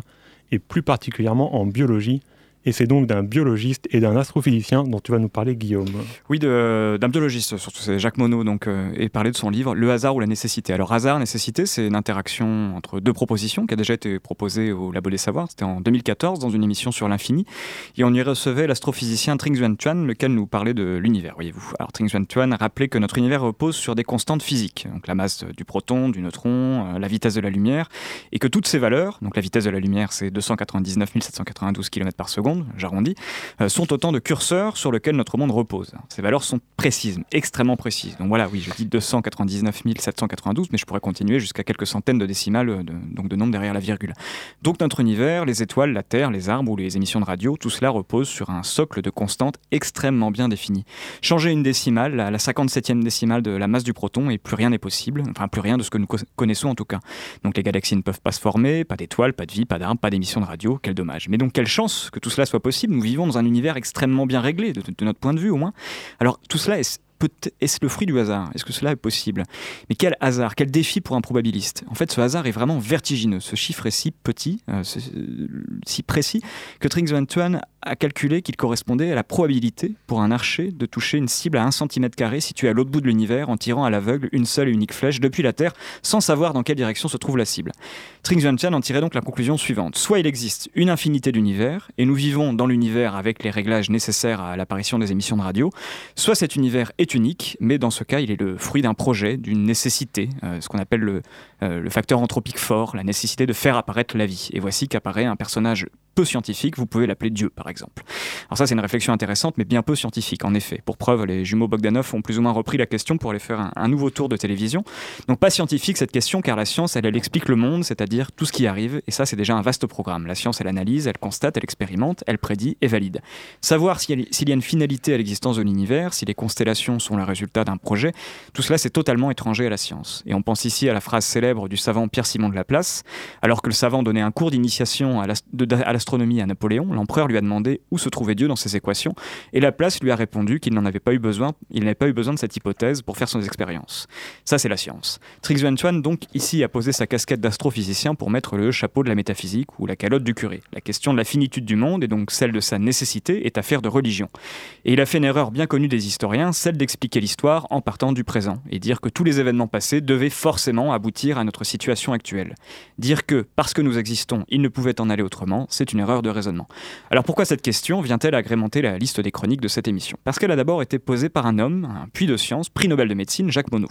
et plus particulièrement en biologie, et c'est donc d'un biologiste et d'un astrophysicien dont tu vas nous parler, Guillaume. Oui, d'un biologiste, surtout c'est Jacques Monod, donc, euh, et parler de son livre Le hasard ou la nécessité. Alors, hasard, nécessité, c'est une interaction entre deux propositions qui a déjà été proposée au Labo des Savoirs. C'était en 2014 dans une émission sur l'infini. Et on y recevait l'astrophysicien Trinh Xuan Tuan, lequel nous parlait de l'univers, voyez-vous. Alors, Trinh Xuan Tuan rappelait que notre univers repose sur des constantes physiques, donc la masse du proton, du neutron, euh, la vitesse de la lumière, et que toutes ces valeurs, donc la vitesse de la lumière, c'est 299 792 km par seconde, j'arrondis, euh, sont autant de curseurs sur lesquels notre monde repose. Ces valeurs sont précises, extrêmement précises. Donc voilà, oui, je dis 299 792, mais je pourrais continuer jusqu'à quelques centaines de décimales, euh, de, donc de nombre derrière la virgule. Donc notre univers, les étoiles, la Terre, les arbres ou les émissions de radio, tout cela repose sur un socle de constantes extrêmement bien défini. Changer une décimale, la, la 57e décimale de la masse du proton, et plus rien n'est possible, enfin plus rien de ce que nous co- connaissons en tout cas. Donc les galaxies ne peuvent pas se former, pas d'étoiles, pas de vie, pas d'arbres, pas d'émissions de radio, quel dommage. Mais donc quelle chance que tout cela soit possible, nous vivons dans un univers extrêmement bien réglé, de, de notre point de vue au moins. Alors tout cela est est-ce le fruit du hasard? Est-ce que cela est possible? Mais quel hasard Quel défi pour un probabiliste? En fait, ce hasard est vraiment vertigineux. Ce chiffre est si petit, euh, si précis, que Trix Van Tuan a calculé qu'il correspondait à la probabilité pour un archer de toucher une cible à 1 cm située à l'autre bout de l'univers en tirant à l'aveugle une seule et unique flèche depuis la Terre sans savoir dans quelle direction se trouve la cible. Trix Van Tuan en tirait donc la conclusion suivante. Soit il existe une infinité d'univers et nous vivons dans l'univers avec les réglages nécessaires à l'apparition des émissions de radio, soit cet univers est unique, mais dans ce cas, il est le fruit d'un projet, d'une nécessité, euh, ce qu'on appelle le, euh, le facteur anthropique fort, la nécessité de faire apparaître la vie. Et voici qu'apparaît un personnage peu scientifique, vous pouvez l'appeler Dieu par exemple. Alors ça c'est une réflexion intéressante mais bien peu scientifique en effet. Pour preuve, les jumeaux Bogdanov ont plus ou moins repris la question pour aller faire un, nouveau tour de télévision. Donc pas scientifique cette question car la science elle, explique le monde, c'est-à-dire tout ce qui arrive et ça c'est déjà un vaste programme. La science elle analyse, elle constate, elle expérimente, elle prédit et valide. Savoir s'il y, a- une finalité à l'existence de l'univers, si les constellations sont le résultat d'un projet, tout cela c'est totalement étranger à la science. Et on pense ici à la phrase célèbre du savant Pierre-Simon de Laplace, alors que le savant donnait un cours d'initiation à à l'astronomie à Napoléon, l'empereur lui a demandé où se trouvait Dieu dans ses équations, et Laplace lui a répondu qu'il n'en avait pas eu besoin, il n'avait pas eu besoin de cette hypothèse pour faire son expérience. Ça c'est la science. Trix Van Tuan donc ici a posé sa casquette d'astrophysicien pour mettre le chapeau de la métaphysique ou la calotte du curé. La question de la finitude du monde et donc celle de sa nécessité est affaire de religion. Et il a fait une erreur bien connue des historiens, celle d'expliquer l'histoire en partant du présent et dire que tous les événements passés devaient forcément aboutir à notre situation actuelle. Dire que parce que nous existons, il ne pouvait en aller autrement, c'est une erreur de raisonnement. Alors pourquoi cette question vient-elle agrémenter la liste des chroniques de cette émission? Parce qu'elle a d'abord été posée par un homme, un puits de science, prix Nobel de médecine, Jacques Monod.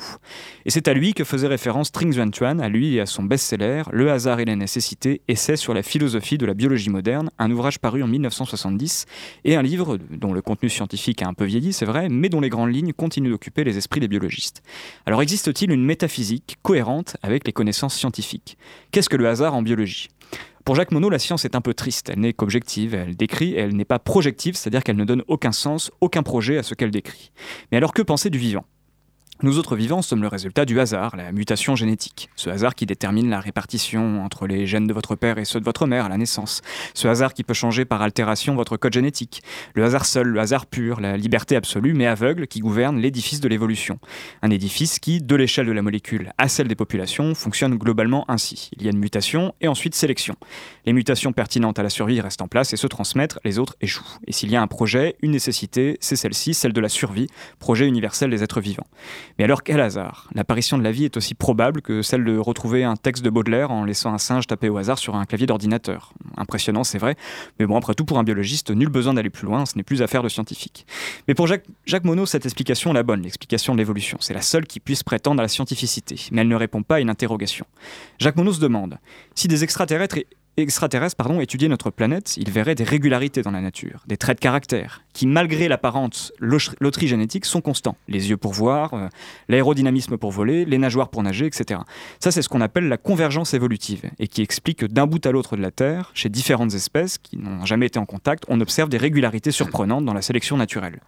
Et c'est à lui que faisait référence Trings Van Tuan, à lui et à son best-seller Le hasard et la nécessité, essai sur la philosophie de la biologie moderne, un ouvrage paru en 1970 et un livre dont le contenu scientifique a un peu vieilli, c'est vrai, mais dont les grandes lignes continuent d'occuper les esprits des biologistes. Alors existe-t-il une métaphysique cohérente avec les connaissances scientifiques? Qu'est-ce que le hasard en biologie? Pour Jacques Monod, la science est un peu triste. Elle n'est qu'objective, elle décrit, elle n'est pas projective, c'est-à-dire qu'elle ne donne aucun sens, aucun projet à ce qu'elle décrit. Mais alors que penser du vivant? Nous autres vivants sommes le résultat du hasard, la mutation génétique. Ce hasard qui détermine la répartition entre les gènes de votre père et ceux de votre mère à la naissance. Ce hasard qui peut changer par altération votre code génétique. Le hasard seul, le hasard pur, la liberté absolue mais aveugle qui gouverne l'édifice de l'évolution. Un édifice qui, de l'échelle de la molécule à celle des populations, fonctionne globalement ainsi. Il y a une mutation et ensuite sélection. Les mutations pertinentes à la survie restent en place et se transmettent, les autres échouent. Et s'il y a un projet, une nécessité, c'est celle-ci, celle de la survie, projet universel des êtres vivants. Mais alors quel hasard? L'apparition de la vie est aussi probable que celle de retrouver un texte de Baudelaire en laissant un singe taper au hasard sur un clavier d'ordinateur. Impressionnant, c'est vrai, mais bon, après tout, pour un biologiste, nul besoin d'aller plus loin, ce n'est plus affaire de scientifique. Mais pour Jacques, Monod, cette explication est la bonne, l'explication de l'évolution. C'est la seule qui puisse prétendre à la scientificité, mais elle ne répond pas à une interrogation. Jacques Monod se demande si des extraterrestres extraterrestres pardon, étudiaient notre planète, ils verraient des régularités dans la nature, des traits de caractère, qui malgré l'apparente loterie génétique sont constants. Les yeux pour voir, euh, l'aérodynamisme pour voler, les nageoires pour nager, etc. Ça c'est ce qu'on appelle la convergence évolutive, et qui explique que d'un bout à l'autre de la Terre, chez différentes espèces qui n'ont jamais été en contact, on observe des régularités surprenantes dans la sélection naturelle.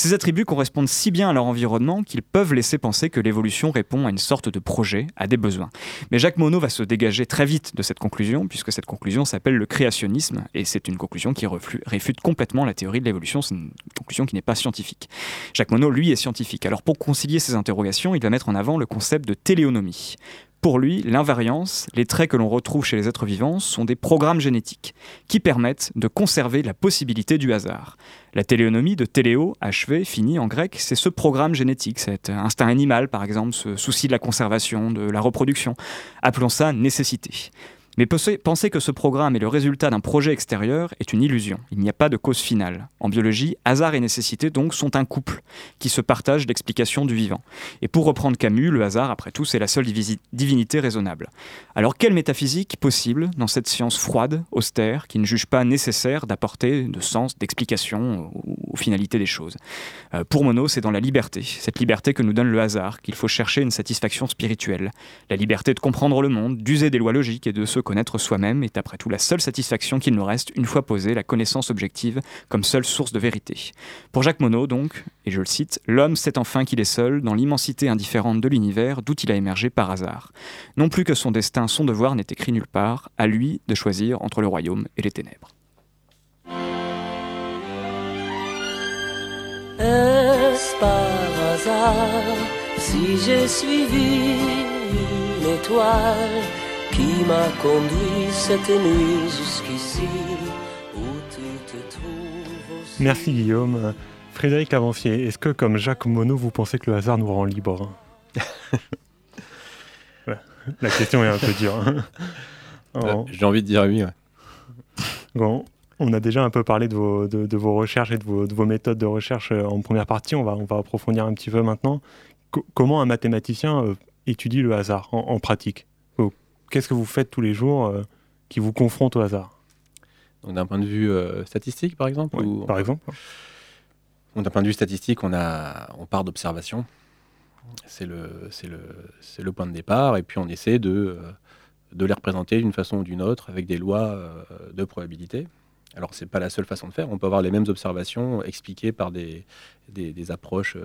Ces attributs correspondent si bien à leur environnement qu'ils peuvent laisser penser que l'évolution répond à une sorte de projet, à des besoins. Mais Jacques Monod va se dégager très vite de cette conclusion, puisque cette conclusion s'appelle le créationnisme, et c'est une conclusion qui réfute complètement la théorie de l'évolution, c'est une conclusion qui n'est pas scientifique. Jacques Monod, lui, est scientifique. Alors pour concilier ces interrogations, il va mettre en avant le concept de téléonomie. Pour lui, l'invariance, les traits que l'on retrouve chez les êtres vivants, sont des programmes génétiques qui permettent de conserver la possibilité du hasard. La téléonomie de téléo, achevé, fini en grec, c'est ce programme génétique, cet instinct animal par exemple, ce souci de la conservation, de la reproduction. Appelons ça nécessité. Mais penser que ce programme est le résultat d'un projet extérieur est une illusion. Il n'y a pas de cause finale. En biologie, hasard et nécessité donc sont un couple qui se partage l'explication du vivant. Et pour reprendre Camus, le hasard, après tout, c'est la seule divinité raisonnable. Alors quelle métaphysique possible dans cette science froide, austère, qui ne juge pas nécessaire d'apporter de sens, d'explication aux, finalités des choses? Euh, Pour Monod, c'est dans la liberté, cette liberté que nous donne le hasard, qu'il faut chercher une satisfaction spirituelle. La liberté de comprendre le monde, d'user des lois logiques et de se connaître soi-même est après tout la seule satisfaction qu'il nous reste une fois posée la connaissance objective comme seule source de vérité. Pour Jacques Monod, donc, et je le cite, l'homme sait enfin qu'il est seul dans l'immensité indifférente de l'univers d'où il a émergé par hasard. Non plus que son destin, son devoir n'est écrit nulle part, à lui de choisir entre le royaume et les ténèbres. Qui m'a conduit cette nuit jusqu'ici où tu te trouves aussi Merci Guillaume. Frédéric Avancier, est-ce que comme Jacques Monod, vous pensez que le hasard nous rend libres? La question est un peu dure. hein. Euh, J'ai envie de dire oui. ouais. Bon, on a déjà un peu parlé de vos, de, de vos recherches et de vos, de vos méthodes de recherche euh, en première partie. On va, on va approfondir un petit peu maintenant. Co- comment un mathématicien euh, étudie le hasard en, en pratique? Qu'est-ce que vous faites tous les jours euh, qui vous confronte au hasard? Donc d'un point de vue euh, statistique, par exemple ou- Par exemple D'un point de vue statistique, on, a, on part d'observation. C'est le, c'est, le, c'est le point de départ. Et puis on essaie de, euh, de les représenter d'une façon ou d'une autre avec des lois de probabilité. Alors, ce n'est pas la seule façon de faire. On peut avoir les mêmes observations expliquées par des, des, des approches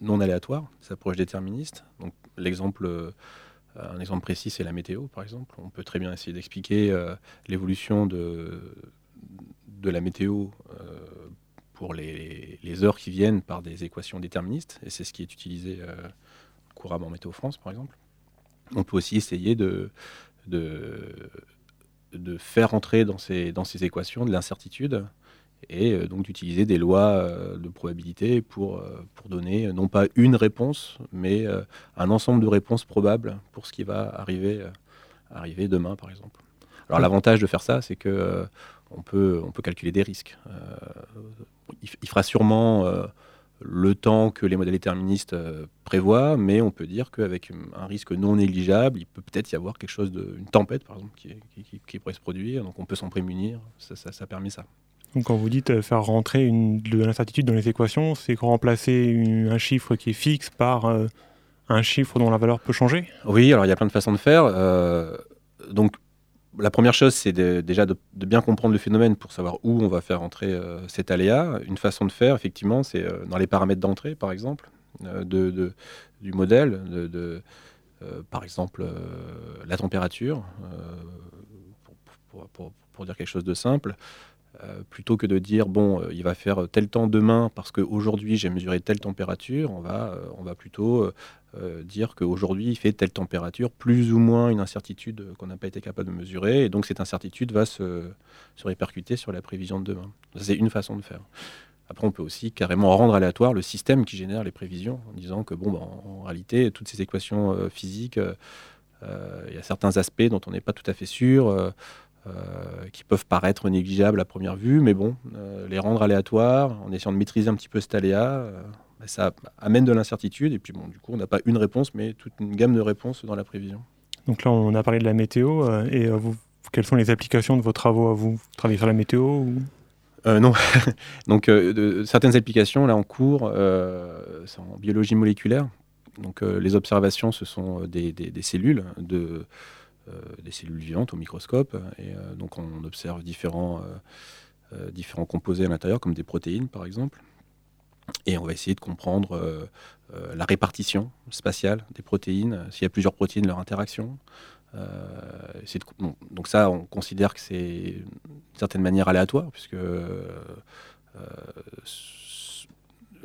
non aléatoires, des approches déterministes. Donc, l'exemple, un exemple précis, c'est la météo, par exemple. On peut très bien essayer d'expliquer euh, l'évolution de, de la météo euh, pour les, les heures qui viennent par des équations déterministes, et c'est ce qui est utilisé euh, couramment en Météo France, par exemple. On peut aussi essayer de, de, de faire entrer dans ces, dans ces équations de l'incertitude, et euh, donc d'utiliser des lois euh, de probabilité pour, euh, pour donner non pas une réponse, mais un ensemble de réponses probables pour ce qui va arriver, arriver demain, par exemple. Alors Oui. l'avantage de faire ça, c'est que euh, on peut, on peut calculer des risques. Euh, il, fera sûrement euh, le temps que les modèles déterministes prévoient, mais on peut dire qu'avec un risque non négligeable, il peut peut-être y avoir quelque chose de, une tempête par exemple qui, est- qui- qui- qui pourrait se produire, donc on peut s'en prémunir. Ça, ça- ça permet ça. Donc quand vous dites euh, faire rentrer une, de l'incertitude dans les équations, c'est remplacer un chiffre qui est fixe par euh, un chiffre dont la valeur peut changer? Oui, alors il y a plein de façons de faire. Euh, donc, la première chose, c'est déjà de, bien comprendre le phénomène pour savoir où on va faire entrer euh, cet aléa. Une façon de faire, effectivement, c'est dans les paramètres d'entrée, par exemple, de, du modèle, par exemple, la température, pour dire quelque chose de simple. Euh, plutôt que de dire bon, euh, il va faire tel temps demain parce qu'aujourd'hui j'ai mesuré telle température, on va, euh, on va plutôt dire qu'aujourd'hui il fait telle température, plus ou moins une incertitude qu'on n'a pas été capable de mesurer, et donc cette incertitude va se, se répercuter sur la prévision de demain. C'est une façon de faire. Après, on peut aussi carrément rendre aléatoire le système qui génère les prévisions, en disant que bon, bah, en, réalité, toutes ces équations physiques, il y a certains aspects dont on n'est pas tout à fait sûr. Euh, qui peuvent paraître négligeables à première vue, mais bon, euh, les rendre aléatoires, en essayant de maîtriser un petit peu cet aléa, euh, bah, ça amène de l'incertitude, et puis bon, du coup, on n'a pas une réponse, mais toute une gamme de réponses dans la prévision. Donc là, on a parlé de la météo. euh, et euh, vous, quelles sont les applications de vos travaux à vous? Vous travaillez sur la météo ou... Euh, non, donc de- certaines applications là en cours, c'est en biologie moléculaire. Donc les observations, ce sont des, des- des cellules, de, des cellules vivantes au microscope, et euh, donc on observe différents, euh, euh, différents composés à l'intérieur, comme des protéines par exemple. Et on va essayer de comprendre euh, euh, la répartition spatiale des protéines, euh, s'il y a plusieurs protéines, leur interaction. Euh, donc ça, on considère que c'est d'une certaine manière aléatoire, puisque euh,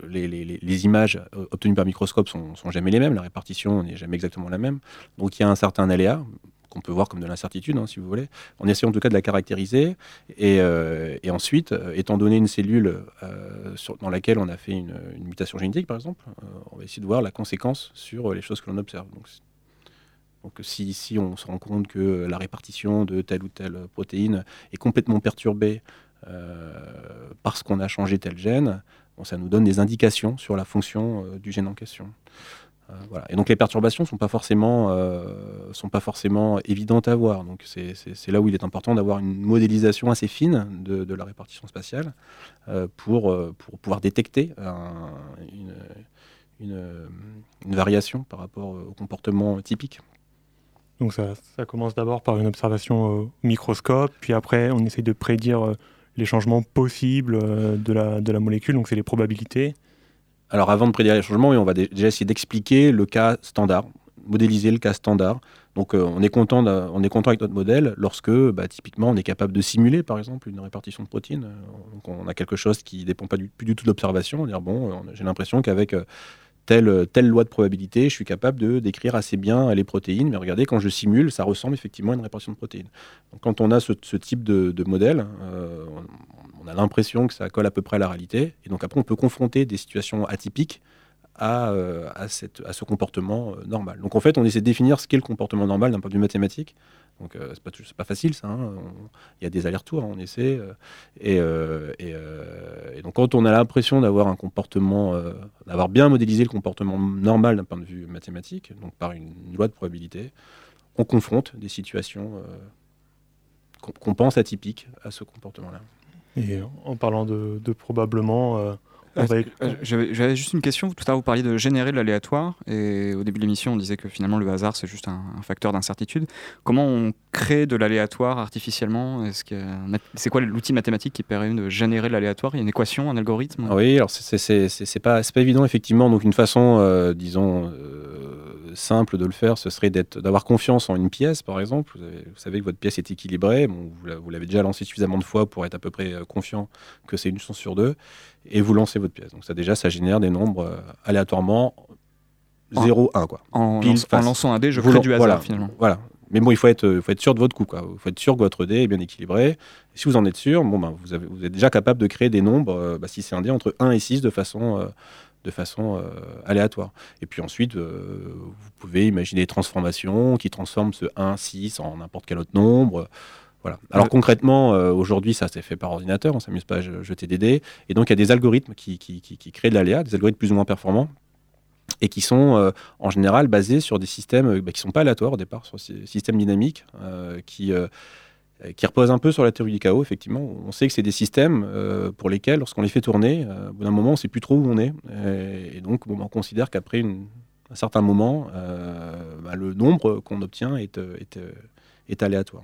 les, images euh, obtenues par microscope sont, sont jamais les mêmes, la répartition n'est jamais exactement la même. Donc il y a un certain aléa qu'on peut voir comme de l'incertitude, hein, si vous voulez. On essaie en tout cas de la caractériser. Et, euh, ensuite, euh, étant donné une cellule euh, dans laquelle on a fait une, mutation génétique, par exemple, on va essayer de voir la conséquence sur les choses que l'on observe. Donc, si, si on se rend compte que la répartition de telle ou telle protéine est complètement perturbée parce qu'on a changé tel gène, bon, ça nous donne des indications sur la fonction du gène en question. Euh. Et donc les perturbations sont euh, sont pas forcément évidentes à voir. Donc c'est- là où il est important d'avoir une modélisation assez fine de, la répartition spatiale euh, pour pour pouvoir détecter un- une, variation par rapport au comportement typique. Donc ça, ça commence d'abord par une observation au microscope, puis après on essaye de prédire les changements possibles de, la, de la molécule, donc c'est les probabilités. Alors avant de prédire les changements, on va dé- déjà essayer d'expliquer le cas standard, modéliser le cas standard. Donc euh, on, est content avec notre modèle lorsque bah, typiquement on est capable de simuler par exemple une répartition de protéines. Euh, Donc on a quelque chose qui ne dépend pas du, plus du tout de l'observation. Bon, euh, j'ai l'impression qu'avec telle, loi de probabilité, je suis capable de décrire assez bien les protéines. Mais regardez, quand je simule, ça ressemble effectivement à une répartition de protéines. Donc quand on a ce, type de, modèle, euh, on, a l'impression que ça colle à peu près à la réalité. Et donc après, on peut confronter des situations atypiques à, euh, à ce comportement euh, normal. Donc en fait, on essaie de définir ce qu'est le comportement normal d'un point de vue mathématique. Donc euh, c'est pas, pas facile ça. hein. Il y a des allers-retours, hein, on essaie. euh, et, euh, euh, et donc quand on a l'impression d'avoir un comportement, d'avoir bien modélisé le comportement normal d'un point de vue mathématique, donc par une loi de probabilité, on confronte des situations qu'on pense atypiques à ce comportement-là. Et en parlant de probablement, va- Euh, J'avais juste une question. Tout à l'heure, vous parliez de générer de l'aléatoire. Et au début de l'émission, on disait que finalement, le hasard, c'est juste un, un facteur d'incertitude. Comment on crée de l'aléatoire artificiellement? C'est quoi l'outil mathématique qui permet de générer de l'aléatoire? Il y a une équation, un algorithme? Ah Oui, alors c'est- pas, c'est pas évident effectivement. Donc une façon, euh, disons, euh, simple de le faire, ce serait d'avoir confiance en une pièce, par exemple. Vous, avez- vous savez que votre pièce est équilibrée. Bon, vous la- vous l'avez déjà lancée suffisamment de fois pour être à peu près euh, confiant que c'est une chance sur deux. Et vous lancez votre pièce. Donc ça déjà, ça génère des nombres euh, aléatoirement En- 0, 1. Quoi. en Pile en lançant un dé, je Vous crée du hasard, voilà, finalement. Voilà. Mais bon, il faut être, euh, faut être sûr de votre coup. Quoi. Il faut être sûr que votre dé est bien équilibré. Et si vous en êtes sûr, bon, ben, vous, avez, vous êtes déjà capable de créer des nombres, euh, bah, si c'est un dé, entre 1 et 6 de façon, euh, de façon euh, aléatoire. Et puis ensuite, euh, vous pouvez imaginer des transformations qui transforment ce 1, 6 en n'importe quel autre nombre. Voilà. Alors concrètement, euh, aujourd'hui, ça s'est fait par ordinateur, on s'amuse pas à je- jeter des dés. Et donc, il y a des algorithmes qui, qui, qui- qui créent de l'aléa, des algorithmes plus ou moins performants, et qui sont euh, en général basés sur des systèmes bah, qui ne sont pas aléatoires au départ, sur ces systèmes dynamiques, qui, qui reposent un peu sur la théorie du chaos, effectivement. On sait que c'est des systèmes euh, pour lesquels, lorsqu'on les fait tourner, euh, au bout d'un moment, on ne sait plus trop où on est. Et, et donc, bon, on considère qu'après un certain moment, euh, bah, le nombre qu'on obtient est, euh, est, euh, est aléatoire.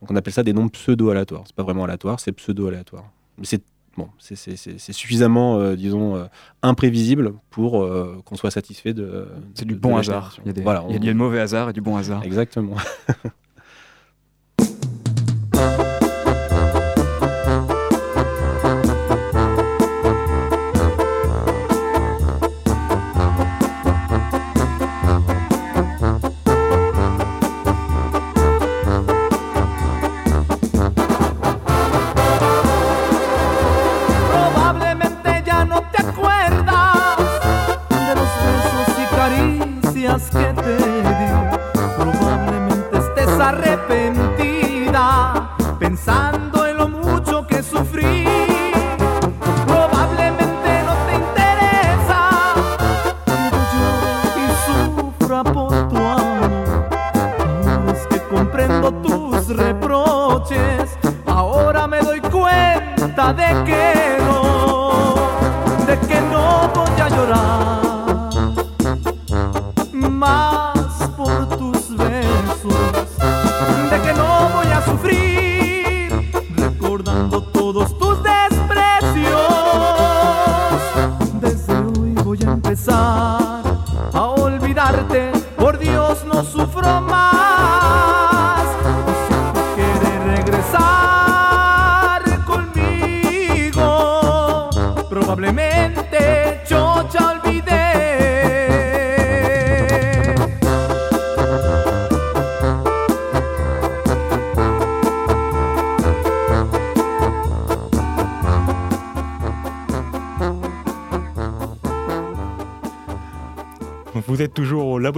Donc on appelle ça des nombres pseudo-aléatoires. C'est pas vraiment aléatoire, c'est pseudo-aléatoire. Mais c'est bon, c'est- suffisamment, euh, disons, euh, imprévisible pour euh, qu'on soit satisfait de. C'est du de- bon hasard. génération. Il y a des, Voilà, il y a du mauvais hasard et du bon hasard. Exactement.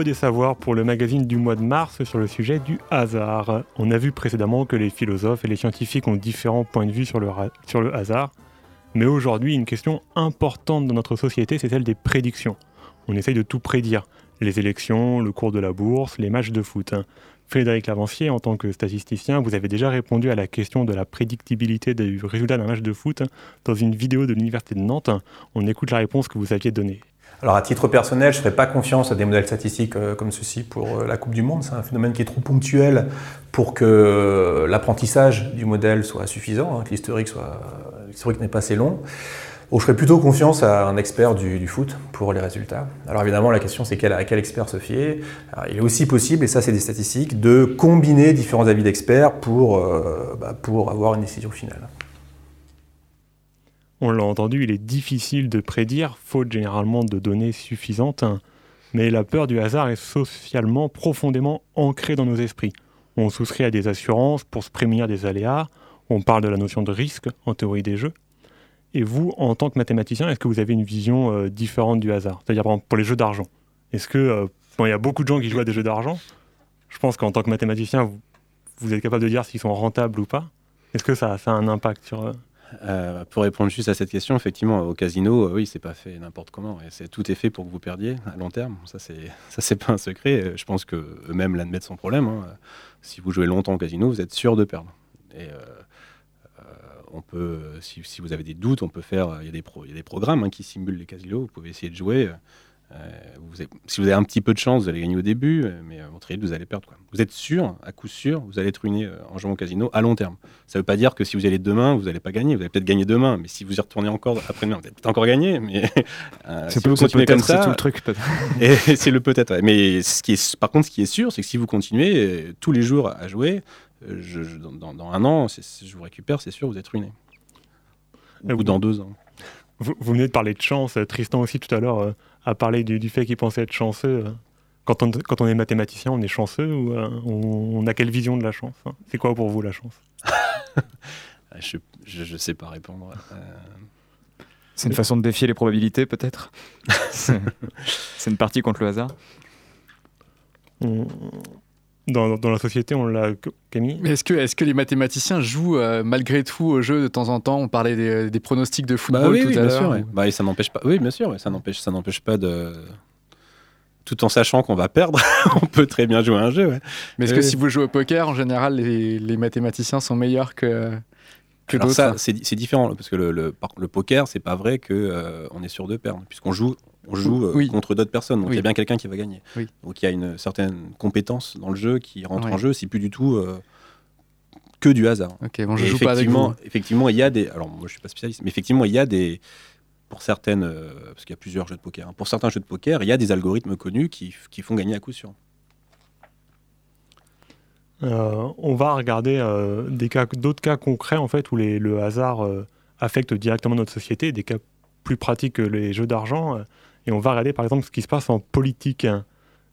des Savoirs pour le magazine du mois de mars sur le sujet du hasard. On a vu précédemment que les philosophes et les scientifiques ont différents points de vue sur le, sur le hasard. Mais aujourd'hui, une question importante dans notre société, c'est celle des prédictions. On essaye de tout prédire. Les élections, le cours de la bourse, les matchs de foot. Frédéric Lavancier, en tant que statisticien, vous avez déjà répondu à la question de la prédictibilité du résultat d'un match de foot dans une vidéo de l'Université de Nantes. On écoute la réponse que vous aviez donnée. Alors à titre personnel, je ne ferai pas confiance à des modèles statistiques euh, comme ceci pour euh, la Coupe du Monde. C'est un phénomène qui est trop ponctuel pour que euh, l'apprentissage du modèle soit suffisant, hein, que l'historique n'est pas assez long. je ferai plutôt confiance à un expert du, foot pour les résultats. Alors évidemment, la question c'est à quel expert se fier. il est aussi possible, et ça c'est des statistiques, de combiner différents avis d'experts pour, bah, pour avoir une décision finale. On l'a entendu, il est difficile de prédire, faute généralement de données suffisantes, mais la peur du hasard est socialement profondément ancrée dans nos esprits. On souscrit à des assurances pour se prémunir des aléas, on parle de la notion de risque en théorie des jeux. Et vous, en tant que mathématicien, est-ce que vous avez une vision euh, différente du hasard? C'est-à-dire pour les jeux d'argent. Est-ce que, euh, il y a beaucoup de gens qui jouent à des jeux d'argent, je pense qu'en tant que mathématicien, vous, êtes capable de dire s'ils sont rentables ou pas. Est-ce que ça, ça, a un impact sur... Euh, euh, pour répondre juste à cette question, effectivement, au casino, euh, oui, c'est pas fait n'importe comment. Tout est fait pour que vous perdiez à long terme. Ça, c'est pas un secret. Euh, je pense que eux-mêmes l'admettent sans problème. Hein. Si vous jouez longtemps au casino, vous êtes sûr de perdre. Et on peut, si, vous avez des doutes, on peut faire. Il y, a des il y a des programmes hein, qui simulent les casinos. Vous pouvez essayer de jouer. Euh, si vous avez un petit peu de chance, vous allez gagner au début, euh, mais euh, votre vous allez perdre. Quoi. Vous êtes sûr, à coup sûr, vous allez être ruiné en jouant au casino à long terme. Ça ne veut pas dire que si vous allez demain, vous n'allez pas gagner. Vous allez peut-être gagner demain, mais si vous y retournez encore après-demain, vous allez peut-être encore gagner. Mais c'est si vous continuez comme ça, tout le truc. c'est le peut-être. Mais ce qui est, par contre, ce qui est sûr, c'est que si vous continuez tous les jours à jouer, je, dans, dans, un an, je vous récupère, c'est sûr, vous êtes ruiné. Ou dans deux ans. Vous, vous, venez de parler de chance, Tristan aussi tout à l'heure à parler du, fait qu'il pensait être chanceux. Euh. Quand on, quand on est mathématicien, on est chanceux ou euh, on, a quelle vision de la chance hein? C'est quoi pour vous la chance? Je ne sais pas répondre. Euh. C'est une façon de défier les probabilités, peut-être? C'est une partie contre le hasard? Dans, dans, la société, on l'a, Camille Est-ce que, est que les mathématiciens jouent malgré tout au jeu de temps en temps? On parlait des, des pronostics de football bah oui, tout oui, à bien l'heure. Sûr, bah, ça n'empêche pas. Oui, bien sûr, ça n'empêche, ça n'empêche pas de. Tout en sachant qu'on va perdre, on peut très bien jouer à un jeu. Mais est-ce que si vous jouez au poker, en général, les, les mathématiciens sont meilleurs que, que Alors ça, c'est, différent parce que le, le, le poker, c'est pas vrai que euh, on est sûr de perdre, puisqu'on joue on joue euh, contre d'autres personnes. Donc il y a bien quelqu'un qui va gagner. Donc il y a une certaine compétence dans le jeu qui rentre en jeu. C'est plus du tout euh, que du hasard. Ok, bon, je joue pas avec vous. Effectivement, il y a des. Alors moi je suis pas spécialiste, mais effectivement il y a des. Pour certaines, euh, parce qu'il y a plusieurs jeux de poker. Hein. pour certains jeux de poker, il y a des algorithmes connus qui, qui font gagner à coup sûr. on va regarder des cas, d'autres cas concrets en fait où les, le hasard affecte directement notre société, des cas plus pratiques que les jeux d'argent et on va regarder par exemple ce qui se passe en politique. Hein.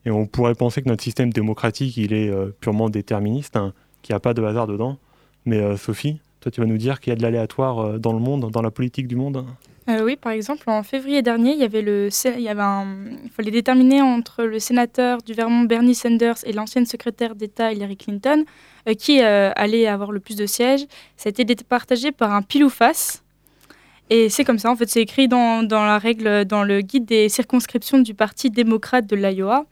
Et on pourrait penser que notre système démocratique, il est euh, purement déterministe, hein, qu'il n'y a pas de hasard dedans. Mais euh, Sophie, toi tu vas nous dire qu'il y a de l'aléatoire euh, dans le monde, dans la politique du monde? Oui, par exemple, en février dernier, il y avait le, il y avait il fallait déterminer entre le sénateur du Vermont Bernie Sanders et l'ancienne secrétaire d'État Hillary Clinton qui allait avoir le plus de sièges. Ça a été départagé par un pile ou face. Et c'est comme ça, en fait, c'est écrit dans, dans, la règle, dans le guide des circonscriptions du Parti démocrate de l'Iowa.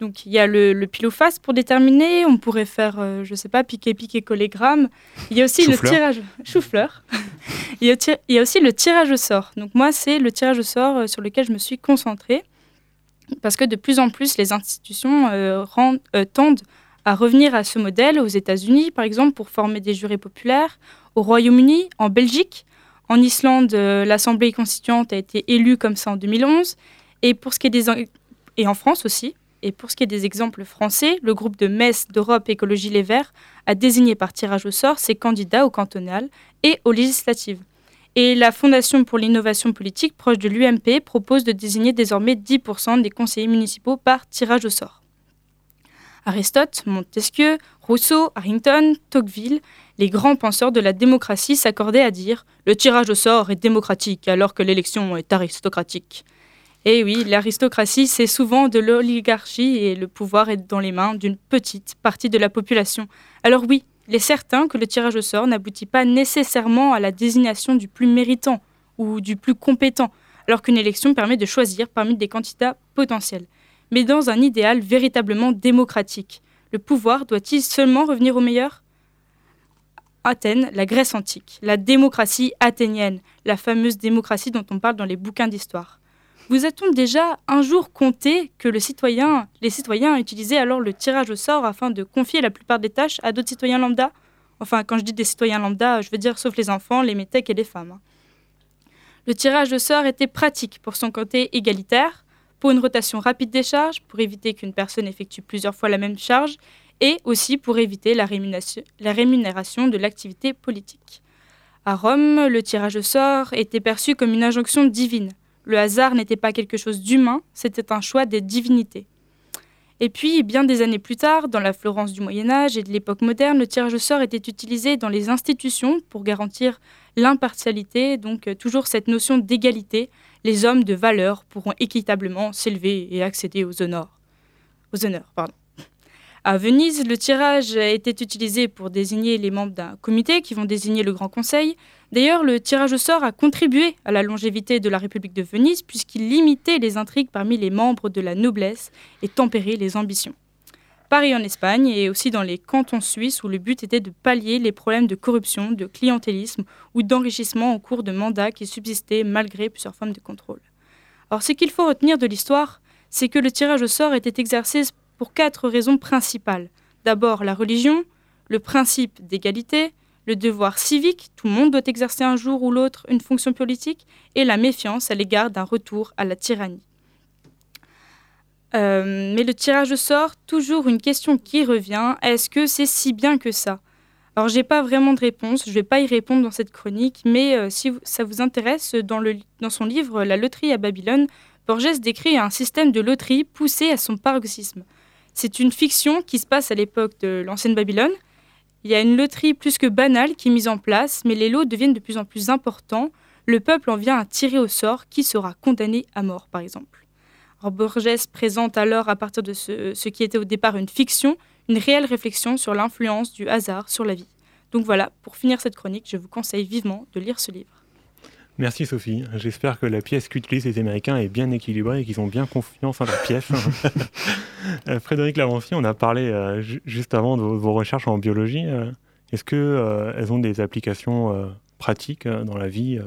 Donc il y a le, le pile ou face pour déterminer, on pourrait faire, euh, je sais pas, piquer, piquer, collégramme. Il y a aussi le tirage, chou-fleur. il, y a, il y a aussi le tirage au sort. Donc moi, c'est le tirage au sort euh, sur lequel je me suis concentrée. Parce que de plus en plus, les institutions euh, tendent à revenir à ce modèle aux États-Unis, par exemple, pour former des jurés populaires, au Royaume-Uni, en Belgique. En Islande, euh, l'Assemblée constituante a été élue comme ça en 2011. Et, en France aussi. Et pour ce qui est des exemples français, le groupe de Metz d'Europe Écologie Les Verts a désigné par tirage au sort ses candidats au cantonal et aux législatives. Et la Fondation pour l'innovation politique, proche de l'UMP, propose de désigner désormais 10% des conseillers municipaux par tirage au sort. Aristote, Montesquieu, Rousseau, Harrington, Tocqueville, les grands penseurs de la démocratie s'accordaient à dire le tirage au sort est démocratique alors que l'élection est aristocratique. Et oui, l'aristocratie, c'est souvent de l'oligarchie et le pouvoir est dans les mains d'une petite partie de la population. Alors oui, il est certain que le tirage au sort n'aboutit pas nécessairement à la désignation du plus méritant ou du plus compétent, alors qu'une élection permet de choisir parmi des candidats potentiels. Mais dans un idéal véritablement démocratique, le pouvoir doit-il seulement revenir aux meilleurs Athènes, la Grèce antique, la démocratie athénienne, la fameuse démocratie dont on parle dans les bouquins d'histoire. Vous a-t-on déjà un jour compté que les citoyens utilisaient alors le tirage au sort afin de confier la plupart des tâches à d'autres citoyens lambda? Enfin, quand je dis des citoyens lambda, je veux dire sauf les enfants, les métèques et les femmes. Le tirage au sort était pratique pour son côté égalitaire, pour une rotation rapide des charges, pour éviter qu'une personne effectue plusieurs fois la même charge, et aussi pour éviter la rémunération, de l'activité politique. À Rome, le tirage au sort était perçu comme une injonction divine. Le hasard n'était pas quelque chose d'humain, c'était un choix des divinités. Et puis, bien des années plus tard, dans la Florence du Moyen Âge et de l'époque moderne, le tirage au sort était utilisé dans les institutions pour garantir l'impartialité, donc euh, toujours cette notion d'égalité. Les hommes de valeur pourront équitablement s'élever et accéder aux honneurs. Aux. À Venise, le tirage était utilisé pour désigner les membres d'un comité qui vont désigner le Grand Conseil. D'ailleurs, le tirage au sort a contribué à la longévité de la République de Venise puisqu'il limitait les intrigues parmi les membres de la noblesse et tempérait les ambitions. Pareil en Espagne et aussi dans les cantons suisses où le but était de pallier les problèmes de corruption, de clientélisme ou d'enrichissement au cours de mandats qui subsistaient malgré plusieurs formes de contrôle. Alors ce qu'il faut retenir de l'histoire, c'est que le tirage au sort était exercé pour quatre raisons principales. D'abord la religion, le principe d'égalité, le devoir civique, tout le monde doit exercer un jour ou l'autre une fonction politique, et la méfiance à l'égard d'un retour à la tyrannie. Euh, mais le tirage au sort, toujours une question qui revient, est-ce que c'est si bien que ça? Alors j'ai pas vraiment de réponse, je vais pas y répondre dans cette chronique, mais euh, si ça vous intéresse, dans son livre La loterie à Babylone, Borges décrit un système de loterie poussé à son paroxysme. C'est une fiction qui se passe à l'époque de l'ancienne Babylone. Il y a une loterie plus que banale qui est mise en place, mais les lots deviennent de plus en plus importants. Le peuple en vient à tirer au sort qui sera condamné à mort, par exemple. Alors Borges présente alors, à partir de ce, ce qui était au départ une fiction, une réelle réflexion sur l'influence du hasard sur la vie. Donc voilà, pour finir cette chronique, je vous conseille vivement de lire ce livre. Merci Sophie. J'espère que la pièce qu'utilisent les Américains est bien équilibrée et qu'ils ont bien confiance en leur pièce. Euh, Frédéric Lavancy, on a parlé euh, ju- juste avant de vos, recherches en biologie. Euh, Est-ce que euh, ont des applications euh, pratiques dans la vie